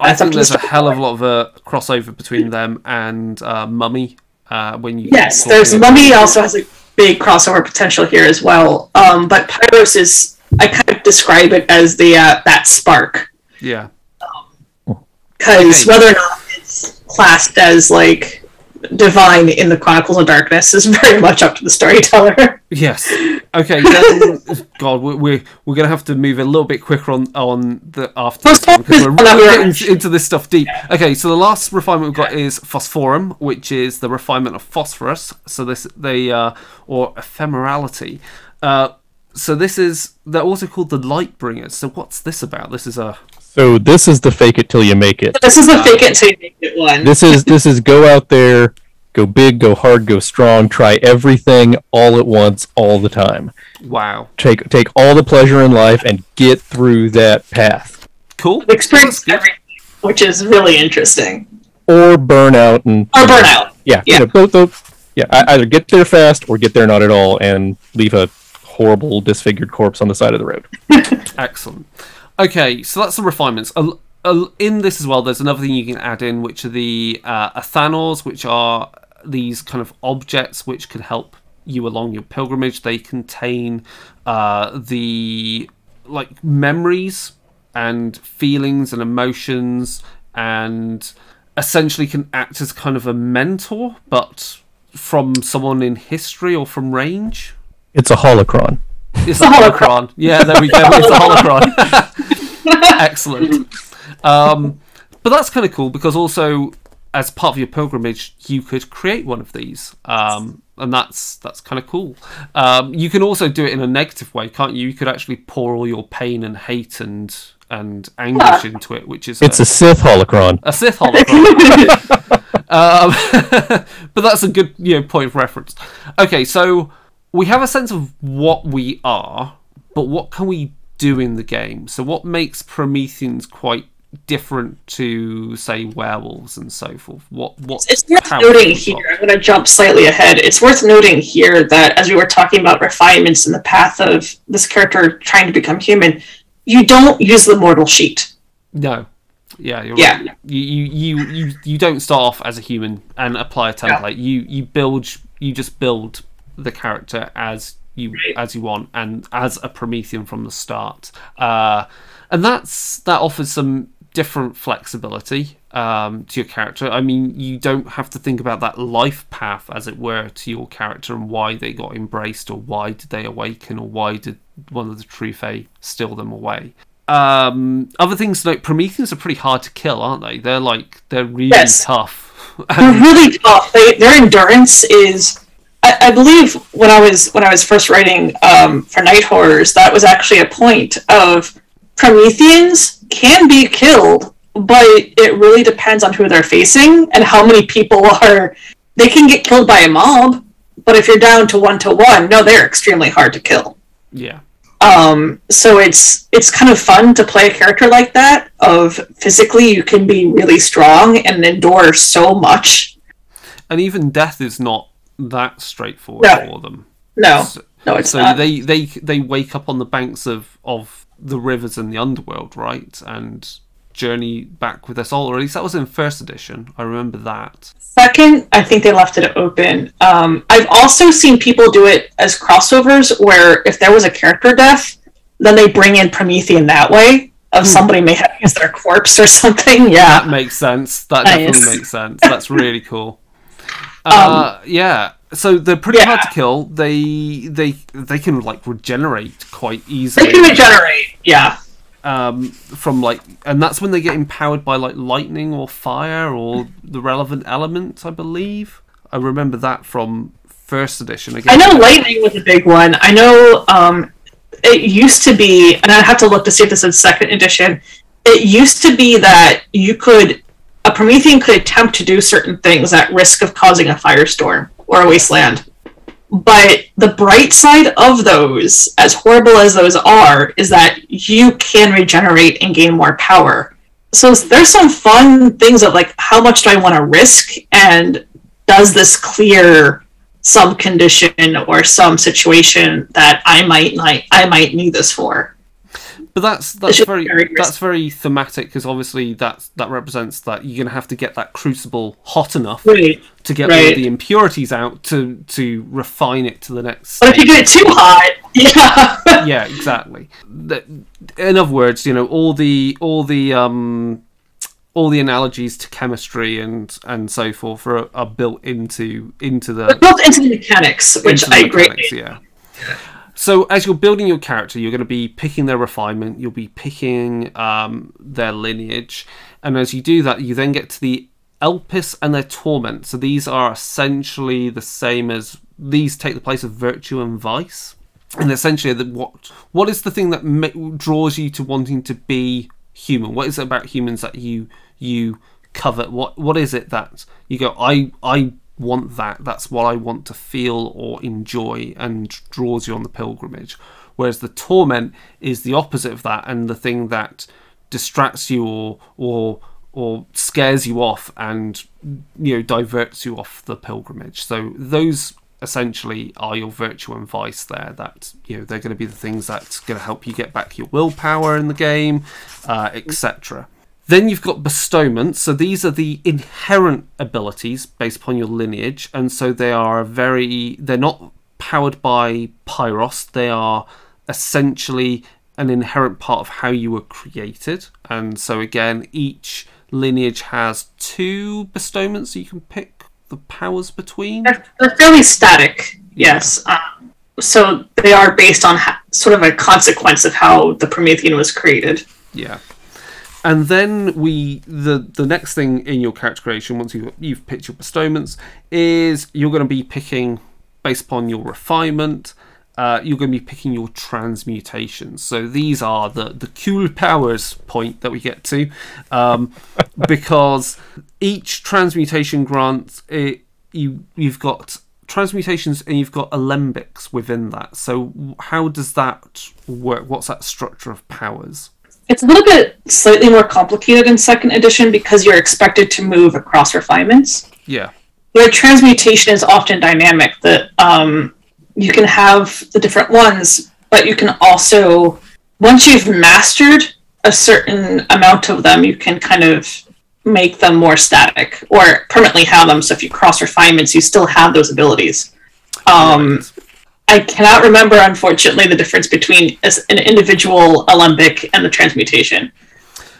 I That's think the there's a hell of a lot of a crossover between them and uh, Mummy. Uh, when you Yes, there's Mummy also has a big crossover potential here as well. Um, but Pyros is, I kind of describe it as the uh, that spark Yeah, because Okay. whether or not it's classed as like divine in the Chronicles of Darkness is very much up to the storyteller. Yes. Okay. Then, God, we're, we're we're gonna have to move a little bit quicker on on the after because we're really getting into this stuff deep. Okay, so the last refinement we've got is phosphorum, which is the refinement of phosphorus. So this they uh, or ephemerality. Uh, so this is they're also called the light bringers. So what's this about? This is a So this is the fake it till you make it. This is the fake it till you make it one. This is this is go out there, go big, go hard, go strong, try everything all at once, all the time. wow. Take take all the pleasure in life and get through that path, Cool. experience everything, which is really interesting. or burn out and Or burnout. Yeah, Yeah. You know, both, both, yeah. Either get there fast or get there not at all, and leave a horrible disfigured corpse on the side of the road. Excellent. Okay, so that's the refinements. In this as well, there's another thing you can add in, which are the uh, athanors, which are these kind of objects which could help you along your pilgrimage. They contain uh, the like memories and feelings and emotions, and essentially can act as kind of a mentor, but from someone in history or from range. It's a holocron. It's a a holocron. holocron. Yeah, there we go. It's a holocron. Excellent. Um, but that's kind of cool because also, as part of your pilgrimage, you could create one of these, um, and that's that's kind of cool. Um, you can also do it in a negative way, can't you? You could actually pour all your pain and hate and and anguish into it, which is It's a Sith holocron. a Sith holocron. um, but that's a good you know point of reference. Okay, so we have a sense of what we are, but what can we do in the game? So what makes Prometheans quite different to say werewolves and so forth? What what It's worth noting here, got? I'm going to jump slightly ahead. It's worth noting here that as we were talking about refinements in the path of this character trying to become human, you don't use the mortal sheet. No. Yeah, you're Yeah. right. You, you you you you don't start off as a human and apply a template. You you build you just build the character as you as you want and as a Promethean from the start. Uh, and that's that offers some different flexibility um, to your character. I mean, you don't have to think about that life path, as it were, to your character and why they got embraced or why did they awaken or why did one of the true Fae steal them away. Um, other things like Prometheans are pretty hard to kill, aren't they? They're like they're really Yes. tough. They're really tough. They, their endurance is. I, I believe when I was when I was first writing um, for Night Horrors, that was actually a point of Prometheans can be killed, but it really depends on who they're facing and how many people are. They can get killed by a mob, but if you're down to one to one, no, they're extremely hard to kill. yeah. Um, so it's it's kind of fun to play a character like that. Of physically, you can be really strong and endure so much. And even death is not that straightforward No. for them. No, So- no, it's so not. they they they wake up on the banks of of the rivers in the underworld, right? And journey back with their soul. Or at least that was in first edition. I remember that. Second, I think they left it open. Um, I've also seen people do it as crossovers, where if there was a character death, then they bring in Promethean that way. Of somebody may have used their corpse or something. Yeah, that makes sense. That Nice. definitely makes sense. That's really cool. Uh, yeah. So they're pretty hard to Um, kill. They they they can like regenerate quite easily. they can regenerate. Yeah, um, from like, and that's when they get empowered by like lightning or fire or the relevant element, I believe. I remember that from first edition. Again, I know lightning was a big one. I know um, it used to be, and I have to look to see if this is second edition. It used to be that you could, a Promethean could attempt to do certain things at risk of causing a firestorm or a wasteland. But the bright side of those, as horrible as those are, is that you can regenerate and gain more power. so there's some fun things of like how much do I want to risk and does this clear some condition or some situation that I might like I might need this for. But that's that's very, very that's very thematic because obviously that's that represents that you're going to have to get that crucible hot enough Right. to get all Right. the impurities out to to refine it to the next. But if you get it too hot, yeah. yeah, exactly. That- In other words, you know, all the all the um, all the analogies to chemistry and and so forth are, are built into into the built into the mechanics, which I greatly mechanics, yeah. So as you're building your character, you're going to be picking their refinement. You'll be picking um, their lineage, and as you do that, you then get to the Elpis and their torment. So these are essentially the same as these take the place of virtue and vice, and essentially, the, what what is the thing that ma- draws you to wanting to be human? What is it about humans that you you covet? What what is it that you go? I I want that. That's what I want to feel or enjoy, and draws you on the pilgrimage. Whereas the torment is the opposite of that, and the thing that distracts you or or or scares you off and you know diverts you off the pilgrimage. So those essentially are your virtue and vice there that you know they're going to be the things that's going to help you get back your willpower in the game uh, etc then you've got bestowments so these are the inherent abilities based upon your lineage and so they are very they're not powered by pyros they are essentially an inherent part of how you were created and so again each lineage has two bestowments you can pick the powers between They're, they're fairly static, yes. Um, so they are based on ha- sort of a consequence of how the Promethean was created. Yeah. And then we the the next thing in your character creation once you you've picked your bestowments is you're going to be picking based upon your refinement. Uh, you're going to be picking your transmutations. So these are the the cool powers point that we get to, um, because each transmutation grants it, you you've got transmutations and you've got alembics within that. So how does that work? What's that structure of powers? It's a little bit slightly more complicated in second edition because you're expected to move across refinements. Yeah. Where transmutation is often dynamic, that um, you can have the different ones, but you can also, once you've mastered a certain amount of them, you can kind of make them more static or permanently have them. So if you cross refinements, you still have those abilities. Um, I cannot remember, unfortunately, the difference between an individual alembic and the transmutation.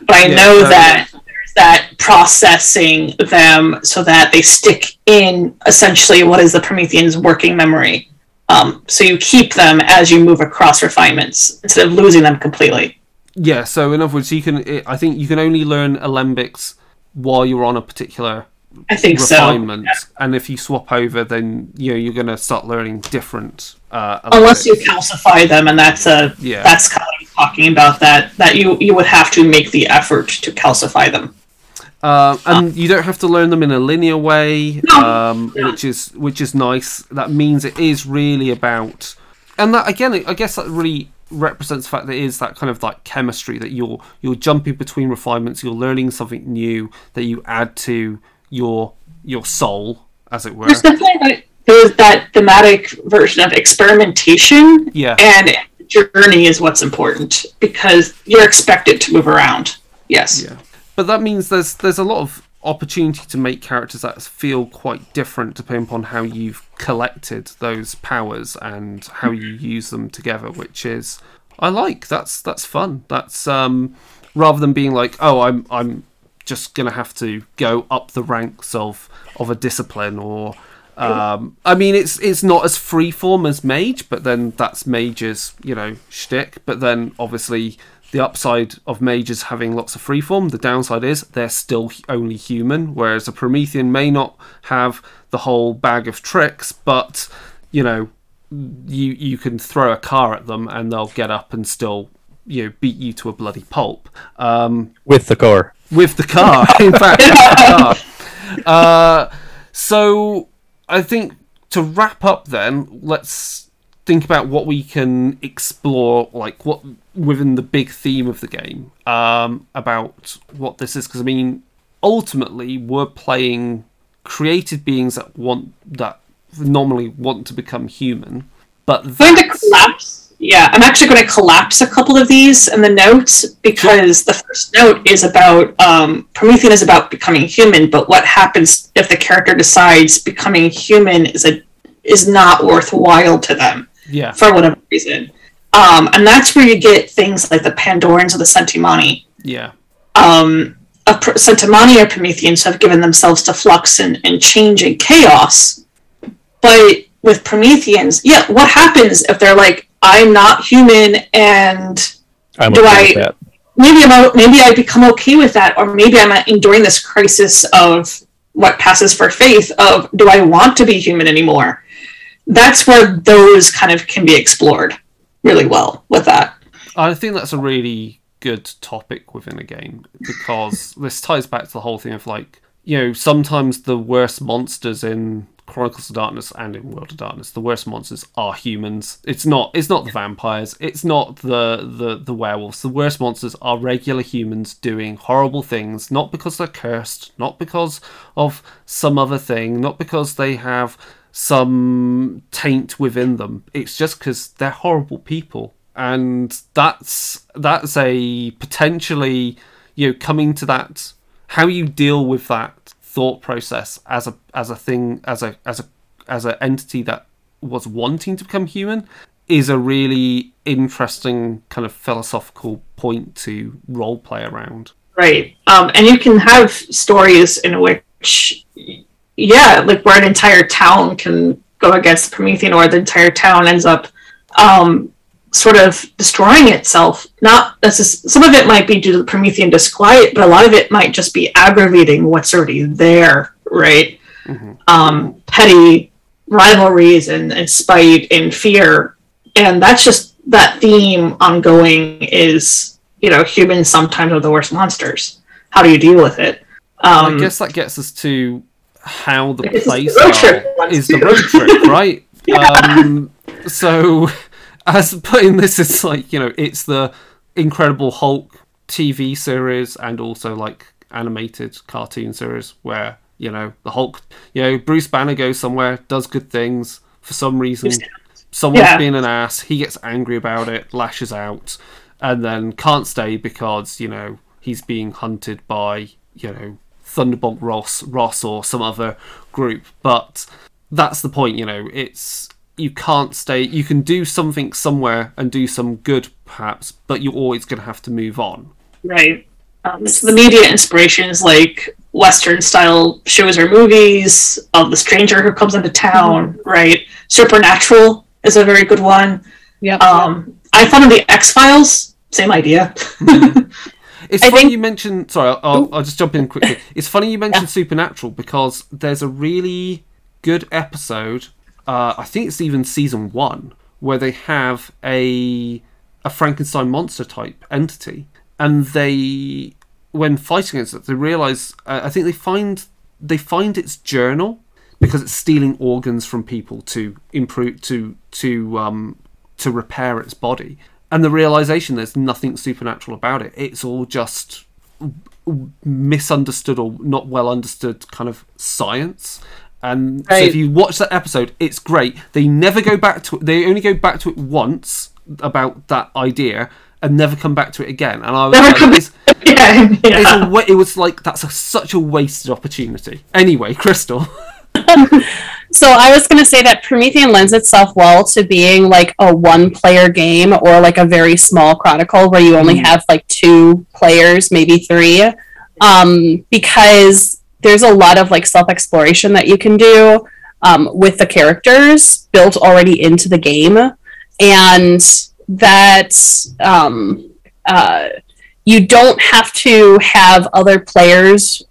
But I Yeah, know so- that there's that processing them so that they stick in essentially what is the Promethean's working memory. Um, so you keep them as you move across refinements instead of losing them completely. Yeah, so in other words, you can. I think you can only learn alembics while you're on a particular I think refinement, so. and if you swap over, then you know you're going to start learning different. Uh, Unless you calcify them, and that's a Yeah. that's kind of talking about. That that you you would have to make the effort to calcify them. Uh, and you don't have to learn them in a linear way, No. um, which is which is nice. That means it is really about, and that again, I guess that really represents the fact that it is that kind of like chemistry that you're you're jumping between refinements, you're learning something new that you add to your your soul, as it were. There's definitely that, there's that thematic version of experimentation, Yeah, and journey is what's important because you're expected to move around. Yes. Yeah, but that means there's there's a lot of opportunity to make characters that feel quite different depending upon how you've collected those powers and how you use them together, which is I like. That's that's fun. That's um rather than being like, oh, I'm I'm just gonna have to go up the ranks of of a discipline or. Um, I mean, it's it's not as freeform as Mage, but then that's Mage's you know shtick. But then obviously the upside of mages having lots of freeform, the downside is they're still only human, whereas a Promethean may not have the whole bag of tricks, but you know, you you can throw a car at them and they'll get up and still you know beat you to a bloody pulp. Um, with the car. With the car. In fact, with the car. Uh, so I think to wrap up, then let's think about what we can explore, like what within the big theme of the game, um, about what this is. Because I mean, ultimately, we're playing created beings that want that normally want to become human, but I'm going to collapse. Yeah, I'm actually going to collapse a couple of these in the notes because the first note is about um, Promethean is about becoming human, but what happens if the character decides becoming human is a is not worthwhile to them yeah, for whatever reason, um, and that's where you get things like the Pandorans or the Centimani. yeah, um, a pr- Centimani or Prometheans have given themselves to flux and, and change and chaos. But with Prometheans, yeah, what happens if they're like, I'm not human and I'm Do okay I- maybe I'm maybe I become okay with that, or maybe I'm enduring this crisis of what passes for faith of do I want to be human anymore? That's where those kind of can be explored really well with that. I think that's a really good topic within a game because this ties back to the whole thing of like you know sometimes the worst monsters in Chronicles of Darkness and in World of Darkness the worst monsters are humans. It's not it's not the vampires. It's not the the the werewolves. The worst monsters are regular humans doing horrible things not because they're cursed, not because of some other thing, not because they have some taint within them. It's just because they're horrible people and that's that's a potentially you know coming to that how you deal with that thought process as a as a thing as a as a as an entity that was wanting to become human is a really interesting kind of philosophical point to role play around Right. Um, and you can have stories in which, yeah, like where an entire town can go against the Promethean, or the entire town ends up um, sort of destroying itself. Not necess- some of it might be due to the Promethean disquiet, but a lot of it might just be aggravating what's already there, right? Um, petty rivalries and, and spite and fear, and that's just that theme ongoing is you know, humans sometimes are the worst monsters. How do you deal with it? Um, i guess that gets us to how the place the road trip ones is the road trip right um, so as putting this is like you know it's the incredible hulk tv series and also like animated cartoon series where you know the hulk you know bruce banner goes somewhere does good things for some reason. Someone's Yeah. being an ass he gets angry about it lashes out and then can't stay because you know he's being hunted by you know thunderbolt ross ross or some other group. But that's the point you know it's you can't stay you can do something somewhere and do some good perhaps but you're always going to have to move on right. Um, so the media inspirations like Western style shows or movies of the stranger who comes into town, right? Supernatural is a very good one. Yeah. Um, I thought of the X Files, same idea. It's I funny think- you mentioned. Sorry, I'll, I'll, I'll just jump in quickly. It's funny you mentioned Supernatural because there's a really good episode. Uh, I think it's even season one where they have a a Frankenstein monster type entity, and they when fighting against it, they realize. Uh, I think they find they find its journal because it's stealing organs from people to improve to to um to repair its body. And the realization there's nothing supernatural about it. It's all just misunderstood or not well understood kind of science and so if you watch that episode it's great. They never go back to it they only go back to it once about that idea and never come back to it again. And i was Never like, come it's, yeah, it's yeah. a it was like that's a, such a wasted opportunity. Anyway crystal. So I was going to say that Promethean lends itself well to being like a one-player game or like a very small chronicle where you only have like two players, maybe three, um, because there's a lot of like self-exploration that you can do um, with the characters built already into the game, and that um, uh, you don't have to have other players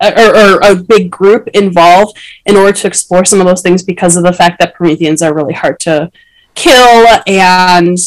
or, or a big group involved in order to explore some of those things because of the fact that Prometheans are really hard to kill and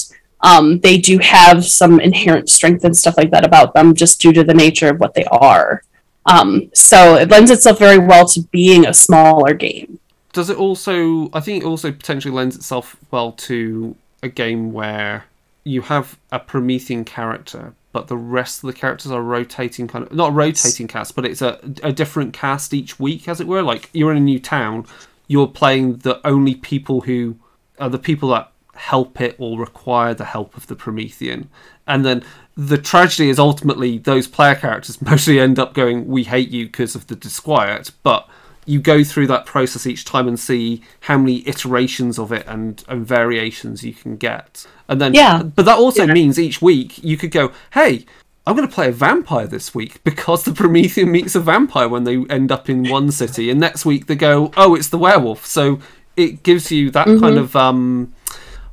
um, they do have some inherent strength and stuff like that about them just due to the nature of what they are. Um, so it lends itself very well to being a smaller game. does it also? I think it also potentially lends itself well to a game where you have a Promethean character, but the rest of the characters are rotating kind of not rotating cast, but it's a a different cast each week, as it were. Like you're in a new town, you're playing the only people who are the people that help it or require the help of the Promethean, and then the tragedy is ultimately those player characters mostly end up going, "We hate you because of the disquiet," but you go through that process each time and see how many iterations of it and, and variations you can get. And then, Yeah. but that also means each week you could go, hey, I'm going to play a vampire this week because the Promethean meets a vampire when they end up in one city. And next week they go, oh, it's the werewolf. So it gives you that kind of, um,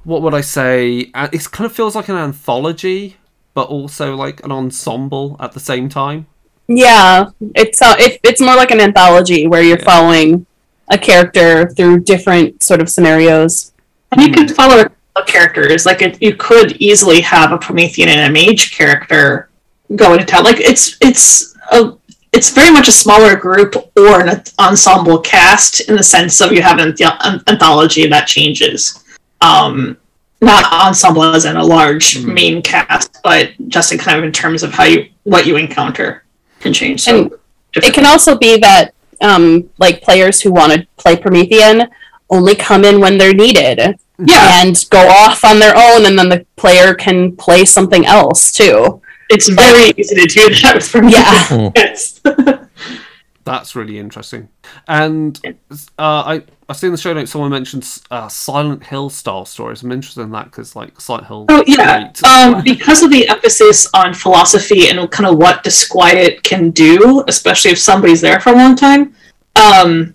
what would I say? Uh, It kind of feels like an anthology, but also like an ensemble at the same time. Yeah, it's uh, it, it's more like an anthology where you're following a character through different sort of scenarios. And you can follow characters. Like it, you could easily have a Promethean and a mage character go into town. Like it's it's a it's very much a smaller group or an ensemble cast in the sense of you have an, an anthology that changes. Um, not ensemble as in a large main cast, but just in kind of in terms of how you what you encounter can change. So And It can also be that um, like players who want to play Promethean only come in when they're needed yeah, and go off on their own, and then the player can play something else too. it's very easy to do that with Promethean. Yeah. Yes. That's really interesting. And uh, I I see in the show notes someone mentioned uh, Silent Hill style stories. I'm interested in that because like Silent Hill. Oh yeah, um, because of the emphasis on philosophy and kind of what disquiet can do, especially if somebody's there for a long time. Um,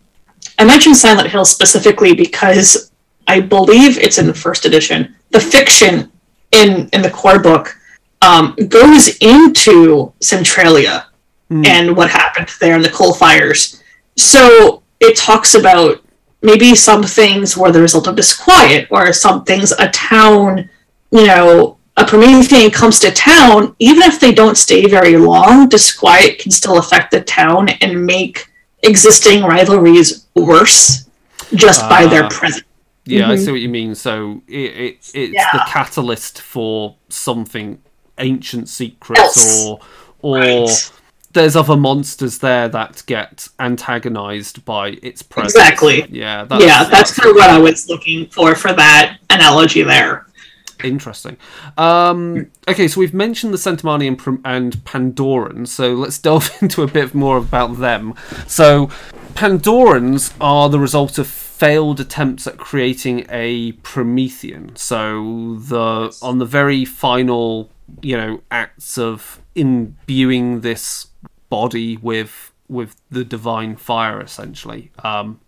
I mentioned Silent Hill specifically because I believe it's in the first edition. The fiction in in the core book um, goes into Centralia and what happened there in the coal fires. So it talks about maybe some things were the result of disquiet, or some things a town, you know, a Promethean comes to town, even if they don't stay very long, disquiet can still affect the town and make existing rivalries worse just by their Ah. presence. yeah, I see what you mean. So it, it it's the catalyst for something ancient secrets Else. or or Right. There's other monsters there that get antagonized by its presence. Exactly. Yeah. That's, yeah, that's kind of what I was looking for for that analogy there. Interesting. Um, okay, so we've mentioned the Centimani and, and Pandorans, so let's delve into a bit more about them. So, Pandorans are the result of failed attempts at creating a Promethean. So, the on the very final, you know, acts of imbuing this body with with the divine fire, essentially. Um,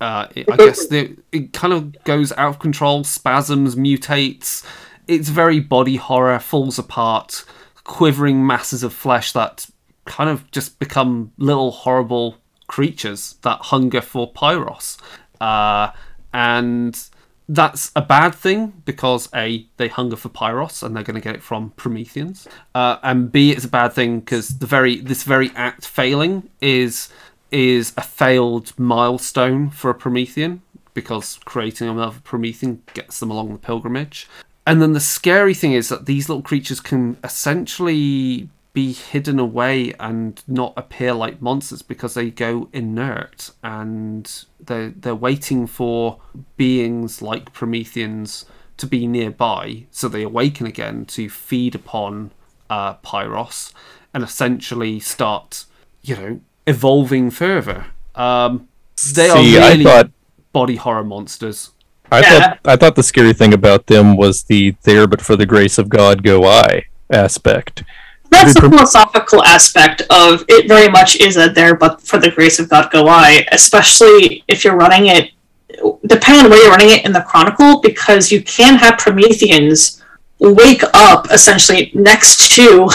uh, it, I guess the, it kind of goes out of control, spasms, mutates. It's very body horror, falls apart, quivering masses of flesh that kind of just become little horrible creatures that hunger for Pyros. Uh, and that's a bad thing because A, they hunger for Pyros and they're going to get it from Prometheans. Uh, and B, it's a bad thing because the very this very act failing is is a failed milestone for a Promethean because creating another Promethean gets them along the pilgrimage. And then the scary thing is that these little creatures can essentially be hidden away and not appear like monsters because they go inert and they're, they're waiting for beings like Prometheans to be nearby so they awaken again to feed upon uh, Pyros and essentially start, you know, evolving further. Um, they See, are really thought body horror monsters. I Yeah. thought I thought the scary thing about them was the there but for the grace of God go I aspect. That's the philosophical aspect of it. Very much is a there, but for the grace of God go I. Especially if you're running it, depending on where you're running it in the Chronicle, because you can have Prometheans wake up essentially next to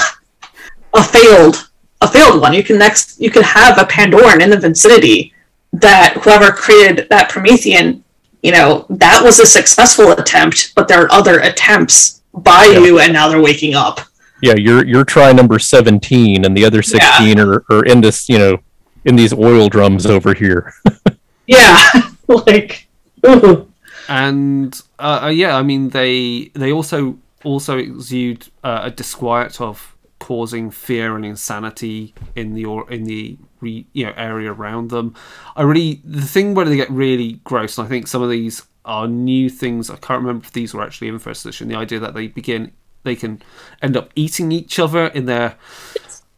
a failed a failed one. You can next you can have a Pandoran in the vicinity that whoever created that Promethean, you know, that was a successful attempt, but there are other attempts by Yeah. you, and now they're waking up. Yeah, you're you're try number seventeen, and the other sixteen are, are in this you know in these oil drums over here. Yeah. like, ooh. and uh, uh, yeah, I mean they they also also exude uh, a disquiet of causing fear and insanity in the or in the re, you know area around them. I really the thing where they get really gross, and I think some of these are new things. I can't remember if these were actually in first edition. The idea that they begin they can end up eating each other in their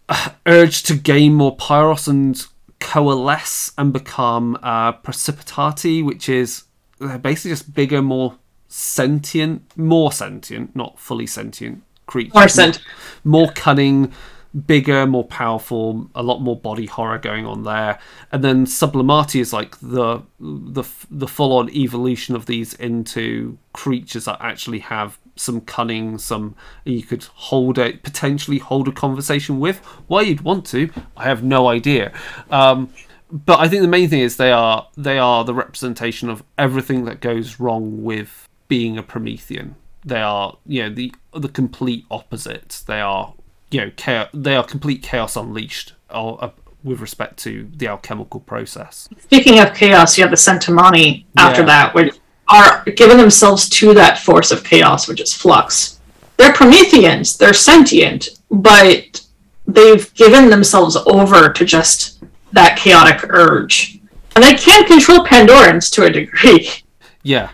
urge to gain more pyros and coalesce and become uh, precipitati, which is they're basically just bigger, more sentient, more sentient, not fully sentient creatures, More sent. more cunning, bigger, more powerful, a lot more body horror going on there. And then sublimati is like the the the full on evolution of these into creatures that actually have some cunning, some you could hold a potentially hold a conversation with. Why you'd want to, I have no idea. Um, but I think the main thing is they are they are the representation of everything that goes wrong with being a Promethean. They are you know the the complete opposite. They are you know chaos, they are complete chaos unleashed uh, uh, with respect to the alchemical process. Speaking of chaos, you have the Centimani after Yeah. that, which are giving themselves to that force of chaos, which is flux. They're Prometheans, they're sentient, but they've given themselves over to just that chaotic urge. And they can't control Pandorans to a degree. Yeah,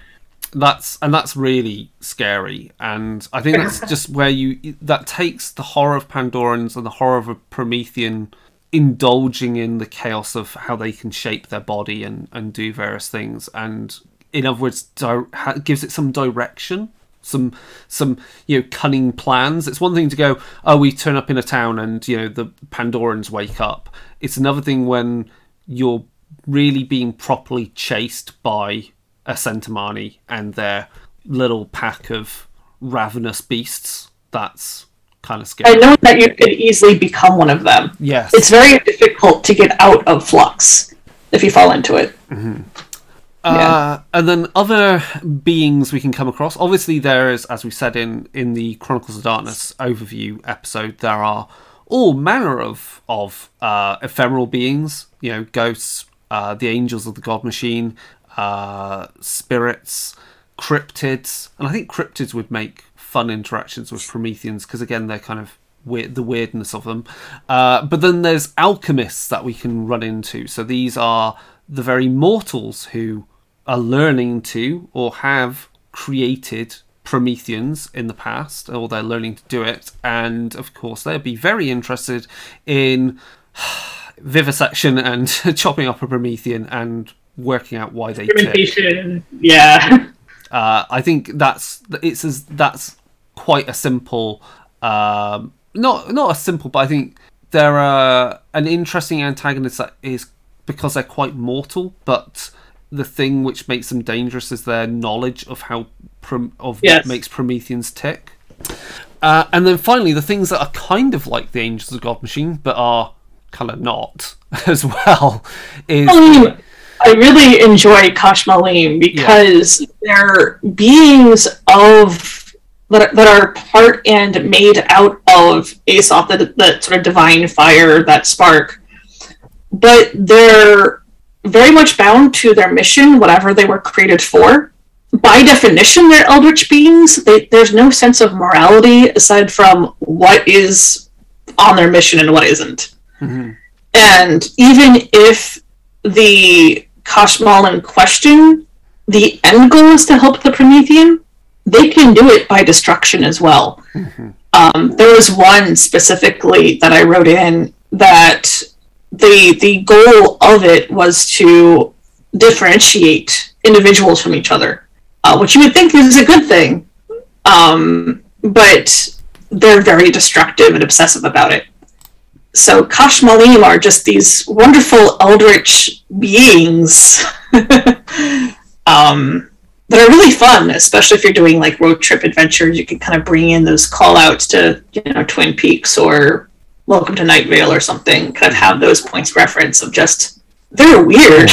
that's and that's really scary, and I think that's just where you that takes the horror of Pandorans and the horror of a Promethean indulging in the chaos of how they can shape their body and and do various things, and in other words, di- ha- gives it some direction. Some, some, you know, cunning plans. It's one thing to go, oh, we turn up in a town and you know the Pandorans wake up. It's another thing when you're really being properly chased by a Centimani and their little pack of ravenous beasts. That's kind of scary. I know that you could easily become one of them. Yes. It's very difficult to get out of flux if you fall into it. Mm-hmm. Uh, and then other beings we can come across. Obviously, there is, as we said in in the Chronicles of Darkness overview episode, there are all manner of of uh, ephemeral beings. You know, ghosts, uh, the angels of the God Machine, uh, spirits, cryptids, and I think cryptids would make fun interactions with Prometheans because again, they're kind of weird, the weirdness of them. Uh, but then there's alchemists that we can run into. So these are the very mortals who are learning to or have created Prometheans in the past, or they're learning to do it, and of course they'll be very interested in vivisection and chopping up a Promethean and working out why they tick. Yeah. Uh, I think that's it's as that's quite a simple, um, not not a simple, but I think they're uh, an interesting antagonist that is because they're quite mortal, but the thing which makes them dangerous is their knowledge of how of Yes. what makes Prometheans tick. Uh, and then finally, the things that are kind of like the Angels of God machine, but are kind of not as well, is Malim. I really enjoy Qashmallim because they're beings of that, that are part and made out of Azoth, that, that sort of divine fire, that spark. But they're very much bound to their mission, whatever they were created for. By definition, they're eldritch beings. They, there's no sense of morality aside from what is on their mission and what isn't. And even if the Qashmal in question, the end goal is to help the Promethean, they can do it by destruction as well. Um, there was one specifically that I wrote in that the the goal of it was to differentiate individuals from each other, uh, which you would think is a good thing, um, but they're very destructive and obsessive about it. So Qashmallim are just these wonderful eldritch beings um, that are really fun, especially if you're doing like road trip adventures. You can kind of bring in those call outs to, you know, Twin Peaks or Welcome to Night Vale or something. Kind of have those points of reference of just, they're weird.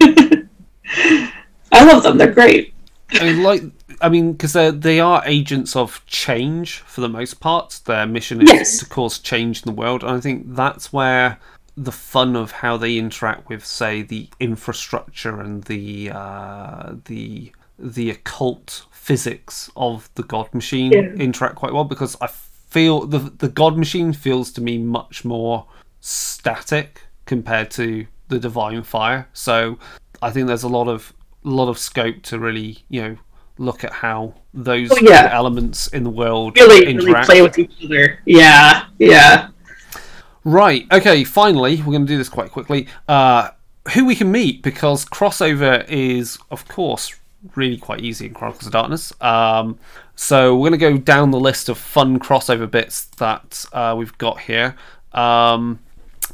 I love them. They're great. I mean, like, I mean, because they they are agents of change for the most part. Their mission is Yes. to cause change in the world, and I think that's where the fun of how they interact with, say, the infrastructure and the uh, the the occult physics of the God Machine Yeah. interact quite well because I feel the the God Machine feels to me much more static compared to the Divine Fire. So I think there's a lot of a lot of scope to really you know look at how those Oh, yeah. elements in the world Really, really interact. play with each other. Yeah, yeah. Right. Okay. Finally, we're going to do this quite quickly. Uh, who we can meet because crossover is, of course, really quite easy in Chronicles of Darkness. Um, so we're going to go down the list of fun crossover bits that uh, we've got here. Um,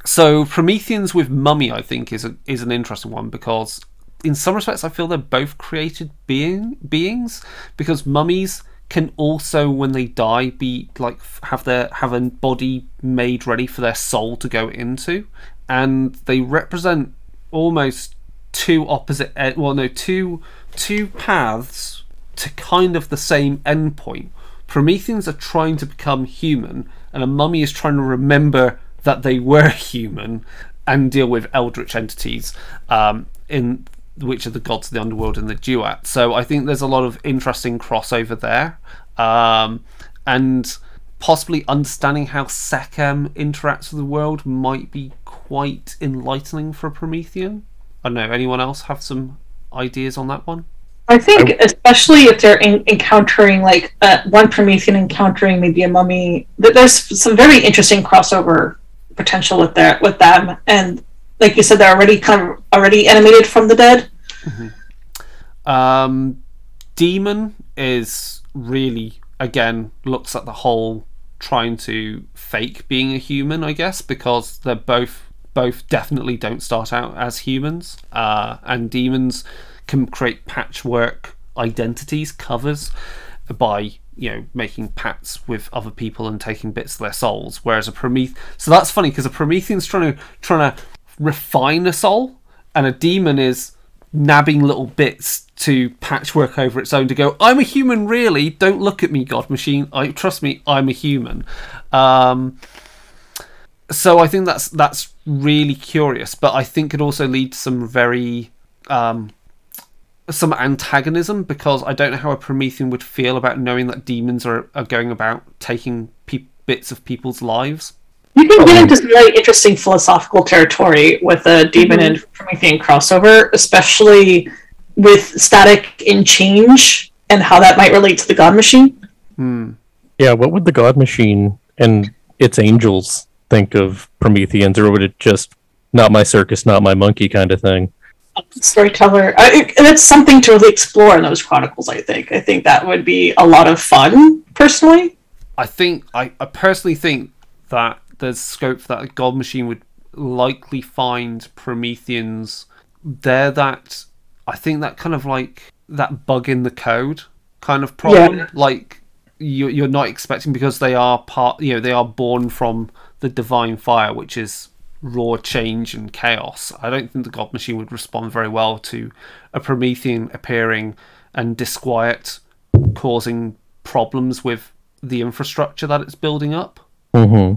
so Prometheans with Mummy, I think, is a, is an interesting one because in some respects, I feel they're both created being beings because mummies can also, when they die, be like have their have a body made ready for their soul to go into, and they represent almost two opposite. e- Well, no, two two paths to kind of the same endpoint. Prometheans are trying to become human, and a mummy is trying to remember that they were human and deal with eldritch entities um, in which are the gods of the underworld and the duat. So I think there's a lot of interesting crossover there, um, and possibly understanding how Sekhem interacts with the world might be quite enlightening for a Promethean. I don't know. Anyone else have some ideas on that one? I think, especially if they're in, encountering like uh, one Promethean encountering maybe a mummy, th- there's some very interesting crossover potential with that with them. And like you said, they're already kind of already animated from the dead. Um, Demon is really again looks at the whole trying to fake being a human, I guess, because they're both both definitely don't start out as humans, uh, and demons can create patchwork identities, covers by you know making pacts with other people and taking bits of their souls. Whereas a Promethean, so that's funny because a Promethean's trying to trying to refine a soul, and a demon is nabbing little bits to patchwork over its own to go i'm a human really? Don't look at me god machine. I trust me i'm a human. Um, so i think that's that's really curious but i think it also leads to some very um, some antagonism because i don't know how a promethean would feel about knowing that demons are, are going about taking pe- bits of people's lives You can get into some really interesting philosophical territory with a demon mm-hmm. and Promethean crossover, especially with static and change and how that might relate to the God Machine. Hmm. Yeah, what would the God Machine and its angels think of Prometheans, or would it just not my circus, not my monkey kind of thing? Storyteller, I, it- that's something to really explore in those chronicles. I think. I think that would be a lot of fun, personally. I think I, I personally think that there's scope for that a god machine would likely find Prometheans. They're that I think that kind of like that bug in the code kind of problem. Yeah. Like you you're not expecting because they are part you know, they are born from the divine fire, which is raw change and chaos. I don't think the god machine would respond very well to a Promethean appearing and disquiet causing problems with the infrastructure that it's building up. hmm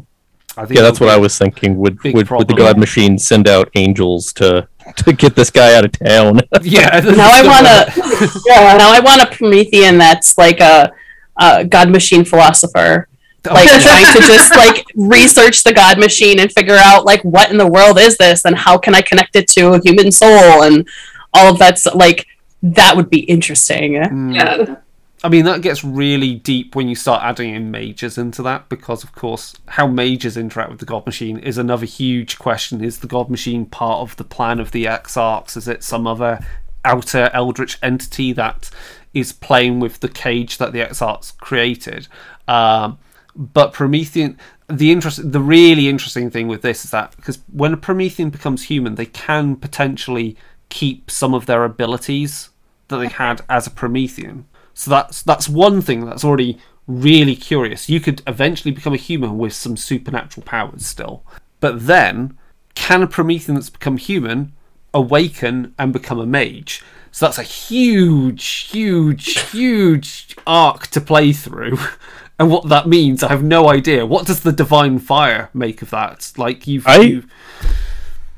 I think Yeah, that's what I was thinking. Would would, would the. God Machine send out angels to to get this guy out of town? Yeah. Now I want to. yeah. Now I want a Promethean that's like a, a God machine philosopher, like trying to just like research the God machine and figure out like what in the world is this and how can I connect it to a human soul and all of that's like that would be interesting. Yeah. I mean, that gets really deep when you start adding in mages into that, because of course, how mages interact with the God Machine is another huge question. Is the God Machine part of the plan of the Exarchs? Is it some other outer eldritch entity that is playing with the cage that the Exarchs created? Um, but Promethean, the interest, the really interesting thing with this is that because when a Promethean becomes human, they can potentially keep some of their abilities that they had as a Promethean. So that's that's one thing that's already really curious. You could eventually become a human with some supernatural powers still. But then, can a Promethean that's become human awaken and become a mage? So that's a huge, huge, huge arc to play through. and what that means. I have no idea. What does the divine fire make of that? Like you've, I- you've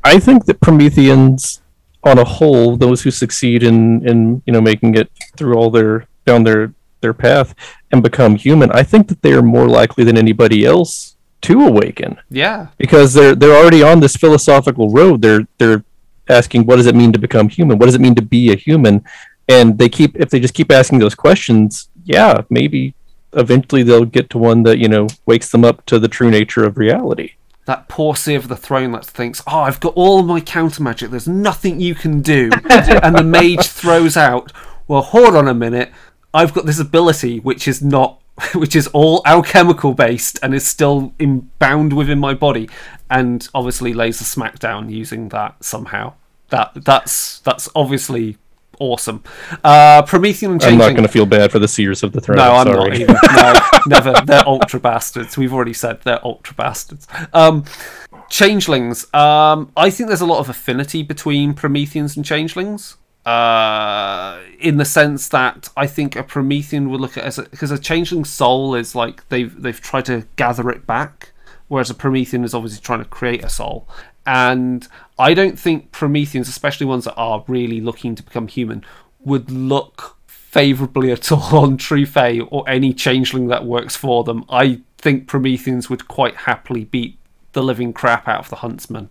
I think that Prometheans, on a whole, those who succeed in in you know making it through all their down their their path and become human, I think that they are more likely than anybody else to awaken yeah, because they're they're already on this philosophical road. They're they're asking what does it mean to become human? What does it mean to be a human? And they keep if they just keep asking those questions, yeah, maybe eventually they'll get to one that you know wakes them up to the true nature of reality. that poor seer of the throne that thinks, "Oh, I've got all my counter magic. There's nothing you can do," and the mage throws out, "Well, hold on a minute. I've got this ability which is not, which is all alchemical based and is still in, bound within my body," and obviously lays a smackdown using that somehow. That that's that's obviously awesome. Uh, Promethean and I'm not going to feel bad for the seers of the throne. No, I'm sorry. not either. No, never. They're ultra bastards. We've already said they're ultra bastards. Um, changelings. Um, I think there's a lot of affinity between Prometheans and changelings. Uh, in the sense that I think a Promethean would look at as because a, changeling soul is like they've they've tried to gather it back, whereas a Promethean is obviously trying to create a soul. And I don't think Prometheans, especially ones that are really looking to become human, would look favorably at all on True Fae or any changeling that works for them. I think Prometheans would quite happily beat the living crap out of the Huntsman.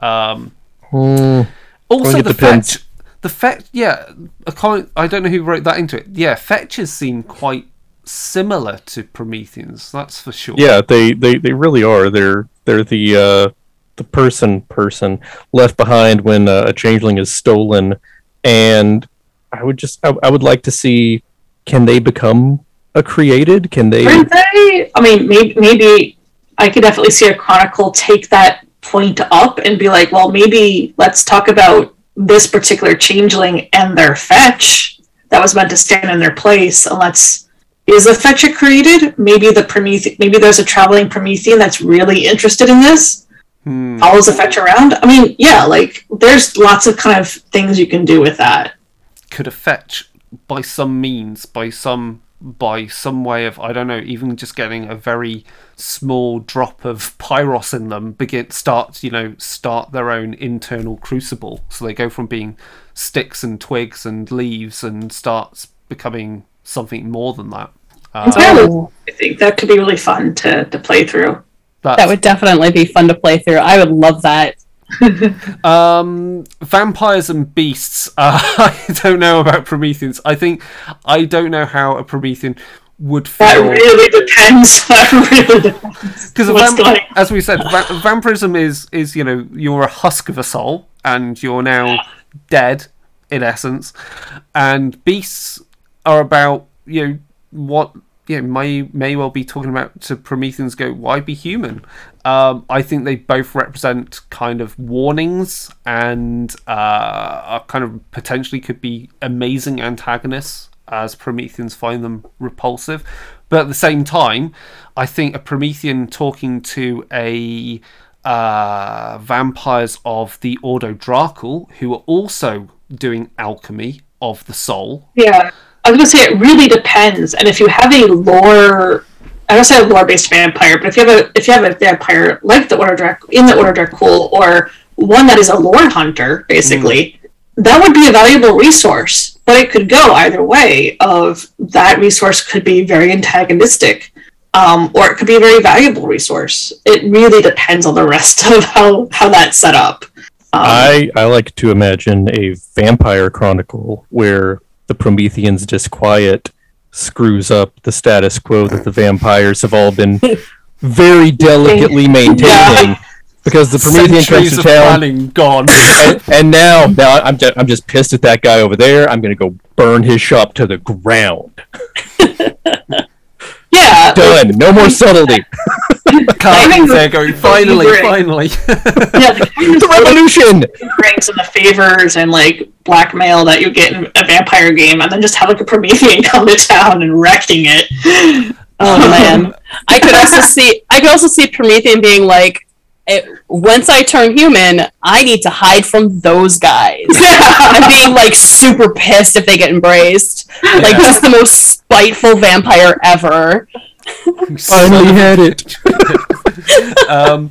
Um, Hmm. also, the depends. fetch, the fetch, yeah, a comment. I don't know who wrote that into it. Yeah, fetches seem quite similar to Prometheans. That's for sure. Yeah, they, they, they really are. They're they're the uh, the person person left behind when uh, a changeling is stolen, and I would just I, I would like to see can they become a created? Can they? They? I mean, maybe, maybe I could definitely see a chronicle take that point up and be like, well, maybe let's talk about this particular changeling and their fetch that was meant to stand in their place, and let's. Is the fetch a created? Maybe the Promethe- Maybe there's a traveling Promethean that's really interested in this. Hmm. Follows fetch around. I mean, yeah, like there's lots of kind of things you can do with that. could a fetch by some means, by some by some way of I don't know, even just getting a very small drop of pyros in them, begin start you know start their own internal crucible. So they go from being sticks and twigs and leaves and starts becoming something more than that. Oh, I think that could be really fun to, to play through. That's- that would definitely be fun to play through. I would love that. Um, vampires and beasts. Uh, I don't know about Prometheans. I think I don't know how a Promethean would That really depends. That really depends. because What's going as we said, va- vampirism is is you know you're a husk of a soul and you're now dead in essence, and beasts are about you know what know may may well be talking about to Prometheans go why be human. Um, I think they both represent kind of warnings and uh, are kind of potentially could be amazing antagonists as Prometheans find them repulsive. But at the same time, I think a Promethean talking to a uh, vampires of the Ordo Dracul, who are also doing alchemy of the soul. Yeah, I was gonna say it really depends. And if you have a lore, I don't say a lore-based vampire, but if you have a if you have a vampire like the Order Drac in the Order Dracul, or one that is a lore hunter, basically, that would be a valuable resource. But it could go either way. Of that resource could be very antagonistic. Um, or it could be a very valuable resource. It really depends on the rest of how, how that's set up. Um, I I like to imagine a vampire chronicle where the Prometheans disquiet screws up the status quo that the vampires have all been very delicately maintaining because the Promethean comes Centuries to of town planning gone. and, and now now I'm just, I'm just pissed at that guy over there. I'm gonna go burn his shop to the ground. yeah, Done. No more subtlety. The- going, finally, finally. yeah, the kind of The revolution. ranks and the favors and like blackmail that you get in a vampire game, and then just have like a Promethean come to town and wrecking it. Oh man, I could also see I could also see Promethean being like, it, once I turn human, I need to hide from those guys. and being like super pissed if they get embraced. Like just the most spiteful vampire ever. Finally heard it. um,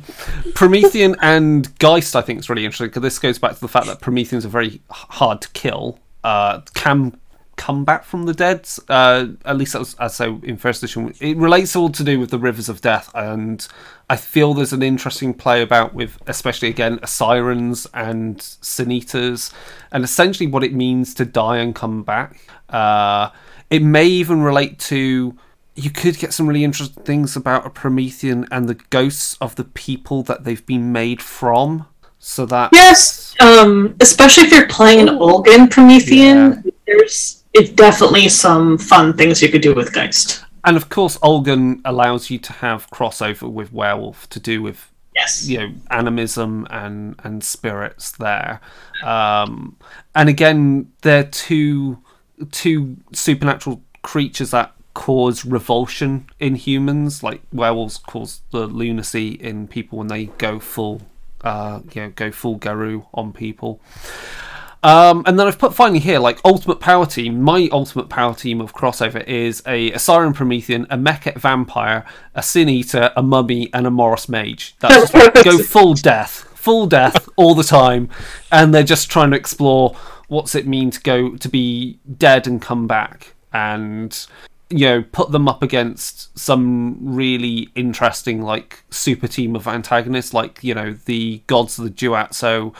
Promethean and Geist, I think, is really interesting because this goes back to the fact that Prometheans are very hard to kill. Uh, can come back from the dead. Uh, at least that was as so in first edition. It relates all to do with the rivers of death, and I feel there's an interesting play about with, especially again, Osirans and Sin-Eaters, and essentially what it means to die and come back. Uh, it may even relate to. You could get some really interesting things about a Promethean and the ghosts of the people that they've been made from. So that Yes, um, especially if you're playing an Ulgan Promethean, there's it's definitely some fun things you could do with Geist. And of course, Ulgan allows you to have crossover with werewolf to do with Yes. you know animism and and spirits there. Um, and again, they're two two supernatural creatures that cause revulsion in humans, like werewolves cause the lunacy in people when they go full, uh, you know, go full Garou on people. Um, and then I've put finally here, like ultimate power team. My ultimate power team of crossover is a, a Osiran Promethean, a Mekhet Vampire, a Sin Eater, a Mummy, and a Moros Mage. That's just like, go full death, full death all the time, and they're just trying to explore what's it mean to go to be dead and come back, and you know put them up against some really interesting like super team of antagonists like you know the gods of the duat so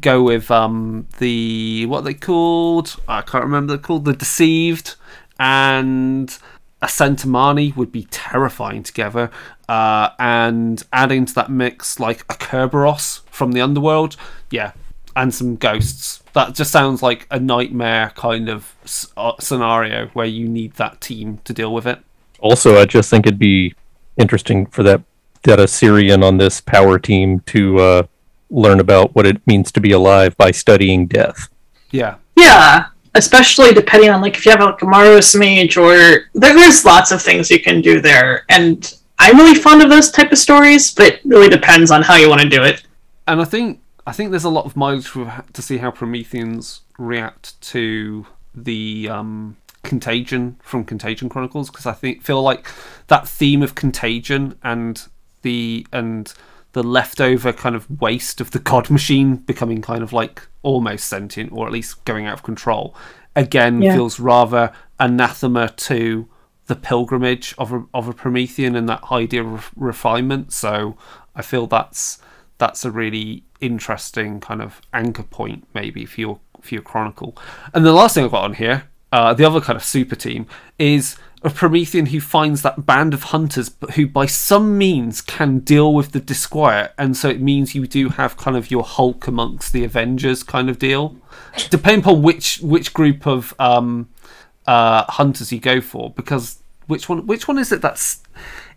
go with um the what they called i can't remember they're called the deceived and a Centimani would be terrifying together. Uh, and adding to that mix like a Kerberos from the underworld, yeah, and some ghosts. That just sounds like a nightmare kind of uh, scenario where you need that team to deal with it. Also, I just think it'd be interesting for that that Osiran on this power team to uh, learn about what it means to be alive by studying death. Yeah, Yeah, especially depending on like if you have like a Moros mage or there, there's lots of things you can do there. And I'm really fond of those type of stories, but it really depends on how you want to do it. and I think I think there's a lot of mileage to to see how Prometheans react to the um, contagion from Contagion Chronicles because I think feel like that theme of contagion and the and the leftover kind of waste of the god machine becoming kind of like almost sentient or at least going out of control again Yeah. feels rather anathema to the pilgrimage of a, of a Promethean and that idea of refinement. So I feel that's that's a really interesting kind of anchor point maybe for your for your chronicle. And the last thing I've got on here, uh, the other kind of super team is a Promethean who finds that band of hunters, but who by some means can deal with the disquiet, and so it means you do have kind of your Hulk amongst the Avengers kind of deal, depending upon which which group of um, uh, hunters you go for. Because which one which one is it that's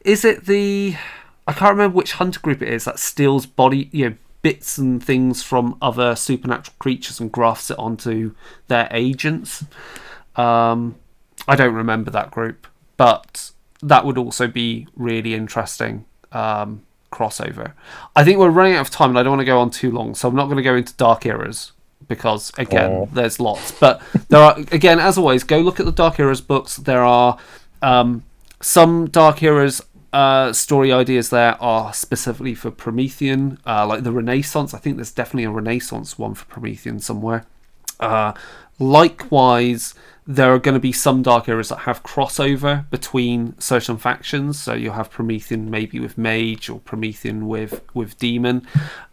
is it the I can't remember which hunter group it is that steals body you know bits and things from other supernatural creatures and grafts it onto their agents. Um, I don't remember that group, but that would also be really interesting um, crossover. I think we're running out of time, and I don't want to go on too long, so I'm not going to go into Dark Eras because again, Oh. there's lots. But there are again, as always, go look at the Dark Eras books. There are um, some Dark Eras uh, story ideas there are specifically for Promethean, uh, like the Renaissance. I think there's definitely a Renaissance one for Promethean somewhere. Uh, likewise, there are going to be some dark eras that have crossover between certain factions. So you'll have Promethean maybe with Mage or Promethean with with Demon,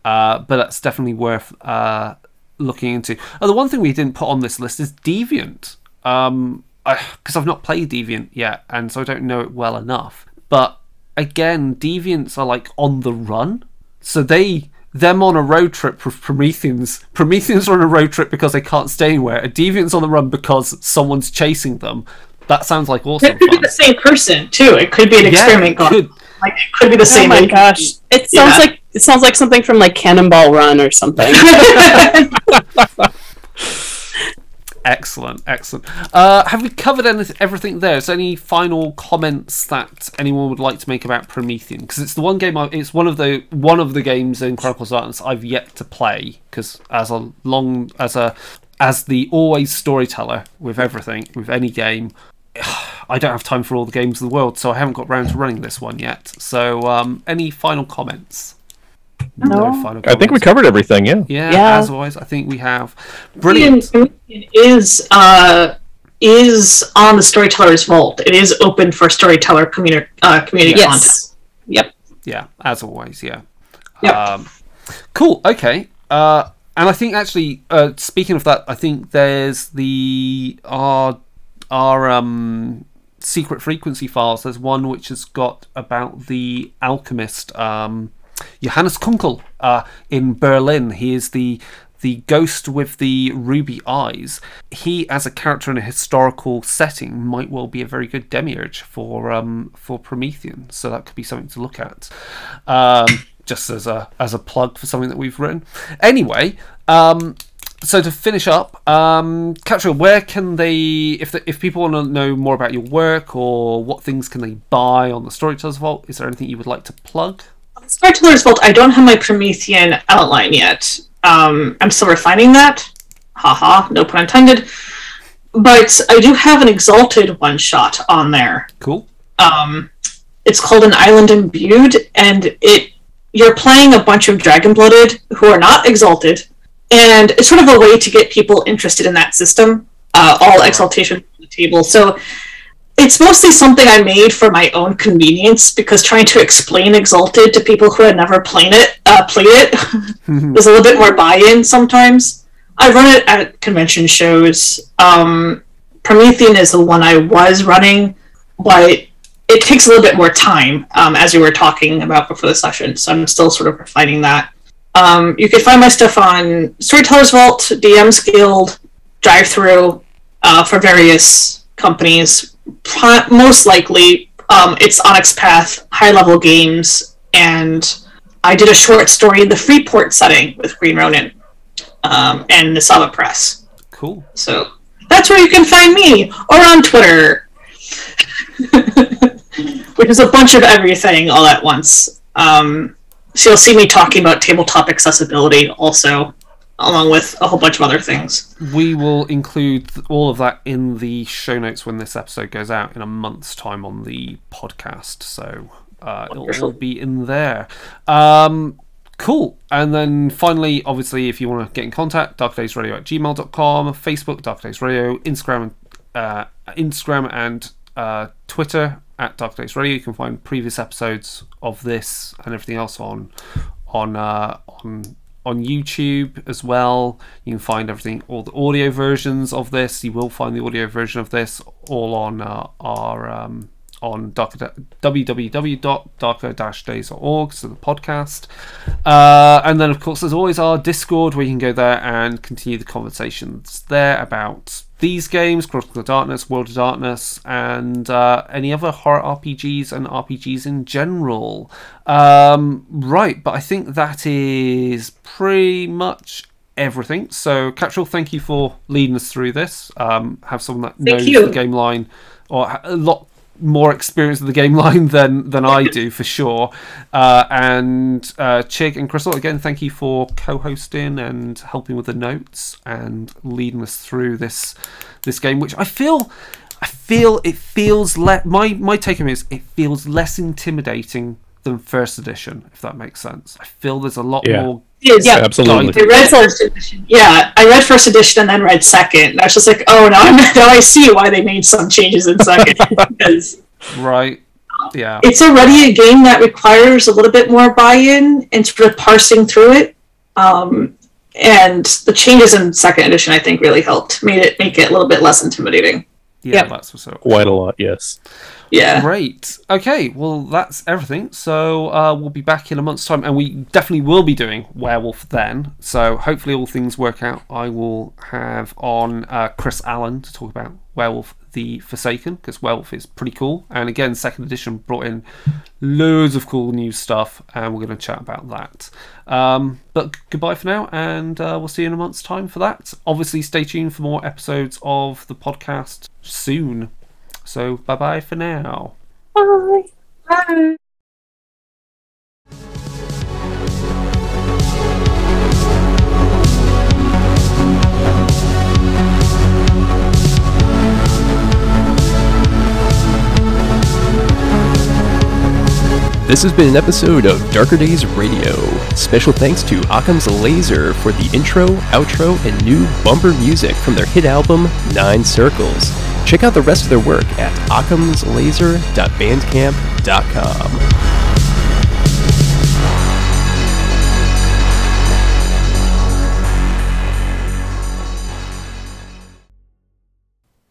uh, but that's definitely worth uh, looking into. Oh, the one thing we didn't put on this list is Deviant, um, because I've not played Deviant yet, and so I don't know it well enough. But again, Deviants are like on the run, so they them on a road trip with Prometheans. Prometheans are on a road trip because they can't stay anywhere. A Deviant's on the run because someone's chasing them. That sounds like awesome It could be the same person too. It could be an experiment it could. Like it could be the Oh same. my gosh. It sounds Yeah. like it sounds like something from like Cannonball Run or something. Excellent, excellent. Uh, have we covered anyth- everything there? Is there any final comments that anyone would like to make about Promethean? Because it's the one game. I, it's one of the one of the games in Chronicles of Darkness I've yet to play. Because as a long as a as the always storyteller with everything with any game, I don't have time for all the games in the world, so I haven't got round to running this one yet. So, um, any final comments? No. final I think we covered everything. Yeah. Yeah, Yeah. as always, I think we have. Brilliant. Promethean is uh is on the Storyteller's Vault. It is open for Storyteller community uh, community Yes. content. Yep. Yeah, as always, yeah. Yep. Um, cool. Okay. Uh, and I think actually, uh, speaking of that, I think there's the our our um, secret frequency files. There's one which has got about the alchemist um, Johannes Kunkel uh, in Berlin. He is the the ghost with the ruby eyes. He, as a character in a historical setting, might well be a very good demiurge for um, for Promethean. So that could be something to look at. Um, just as a as a plug for something that we've written. Anyway, um, so to finish up, um, where can they, if the, if people want to know more about your work or what things can they buy on the Storytellers Vault? Is there anything you would like to plug? Storyteller's Vault. I don't have my Promethean outline yet. Um, I'm still refining that. Haha, no pun intended. But I do have an Exalted one shot on there. Cool. um, it's called an island imbued and it you're playing a bunch of dragon blooded who are not exalted and it's sort of a way to get people interested in that system uh, all exaltation on the table so it's mostly something i made for my own convenience because trying to explain exalted to people who had never played it uh, played it was a little bit more buy-in sometimes i run it at convention shows um, promethean is the one i was running but it takes a little bit more time, um, as we were talking about before the session. So I'm still sort of refining that. Um, you can find my stuff on Storytellers Vault, DM's Guild, Drive Through uh, for various companies. Most likely, um, it's Onyx Path, High Level Games, and I did a short story in the Freeport setting with Green Ronin um, and Nisaba Press. Cool. So that's where you can find me, or on Twitter, which is a bunch of everything all at once. Um, so you'll see me talking about tabletop accessibility also, along with a whole bunch of other things. We will include all of that in the show notes when this episode goes out in a month's time on the podcast. So uh, it'll all be in there. Um, cool. And then finally, obviously, if you want to get in contact, darkdaysradio at gmail.com, Facebook, Dark Days Radio, Instagram, uh, Instagram and uh, Twitter at Dark Days Radio. You can find previous episodes of this and everything else on on uh, on on YouTube as well. You can find everything, all the audio versions of this. You will find the audio version of this all on uh, our um, on darker, www.darker-days.org, so the podcast. Uh, and then, of course, there's always our Discord where you can go there and continue the conversations there about these games, Chronicle of Darkness, World of Darkness, and uh, any other horror RPGs and RPGs in general. Um, right, but I think that is pretty much everything. So, Catril, thank you for leading us through this. Um, have someone that knows you. the game line or a lot more experience of the game line than than I do for sure. Uh, and uh, Chig and Crystal, again, thank you for co-hosting and helping with the notes and leading us through this this game, which I feel. I feel it feels le- my my take on it is it feels less intimidating than first edition, if that makes sense. I feel there's a lot Yeah. more. It is. Yeah. Absolutely. I read first edition. Yeah, I read first edition and then read second. And I was just like, oh, now, I'm, now I see why they made some changes in second. because Right? Yeah. it's already a game that requires a little bit more buy-in and sort of parsing through it. Um, and the changes in second edition, I think, really helped, made it make it a little bit less intimidating. Yeah, Yep. that's what's up. Quite a lot, yes. Yeah. Great. Okay, well, that's everything. So uh, we'll be back in a month's time, and we definitely will be doing Werewolf then. So hopefully, all things work out. I will have on uh, Chris Allen to talk about Werewolf the Forsaken, because Werewolf is pretty cool. And again, second edition brought in loads of cool new stuff, and we're going to chat about that. Um, but goodbye for now, and uh, we'll see you in a month's time for that. Obviously, stay tuned for more episodes of the podcast soon. So bye bye for now. Bye. Bye. This has been an episode of Darker Days Radio. Special thanks to Occam's Laser for the intro, outro, and new bumper music from their hit album, Nine Circles. Check out the rest of their work at occamslaser.bandcamp.com.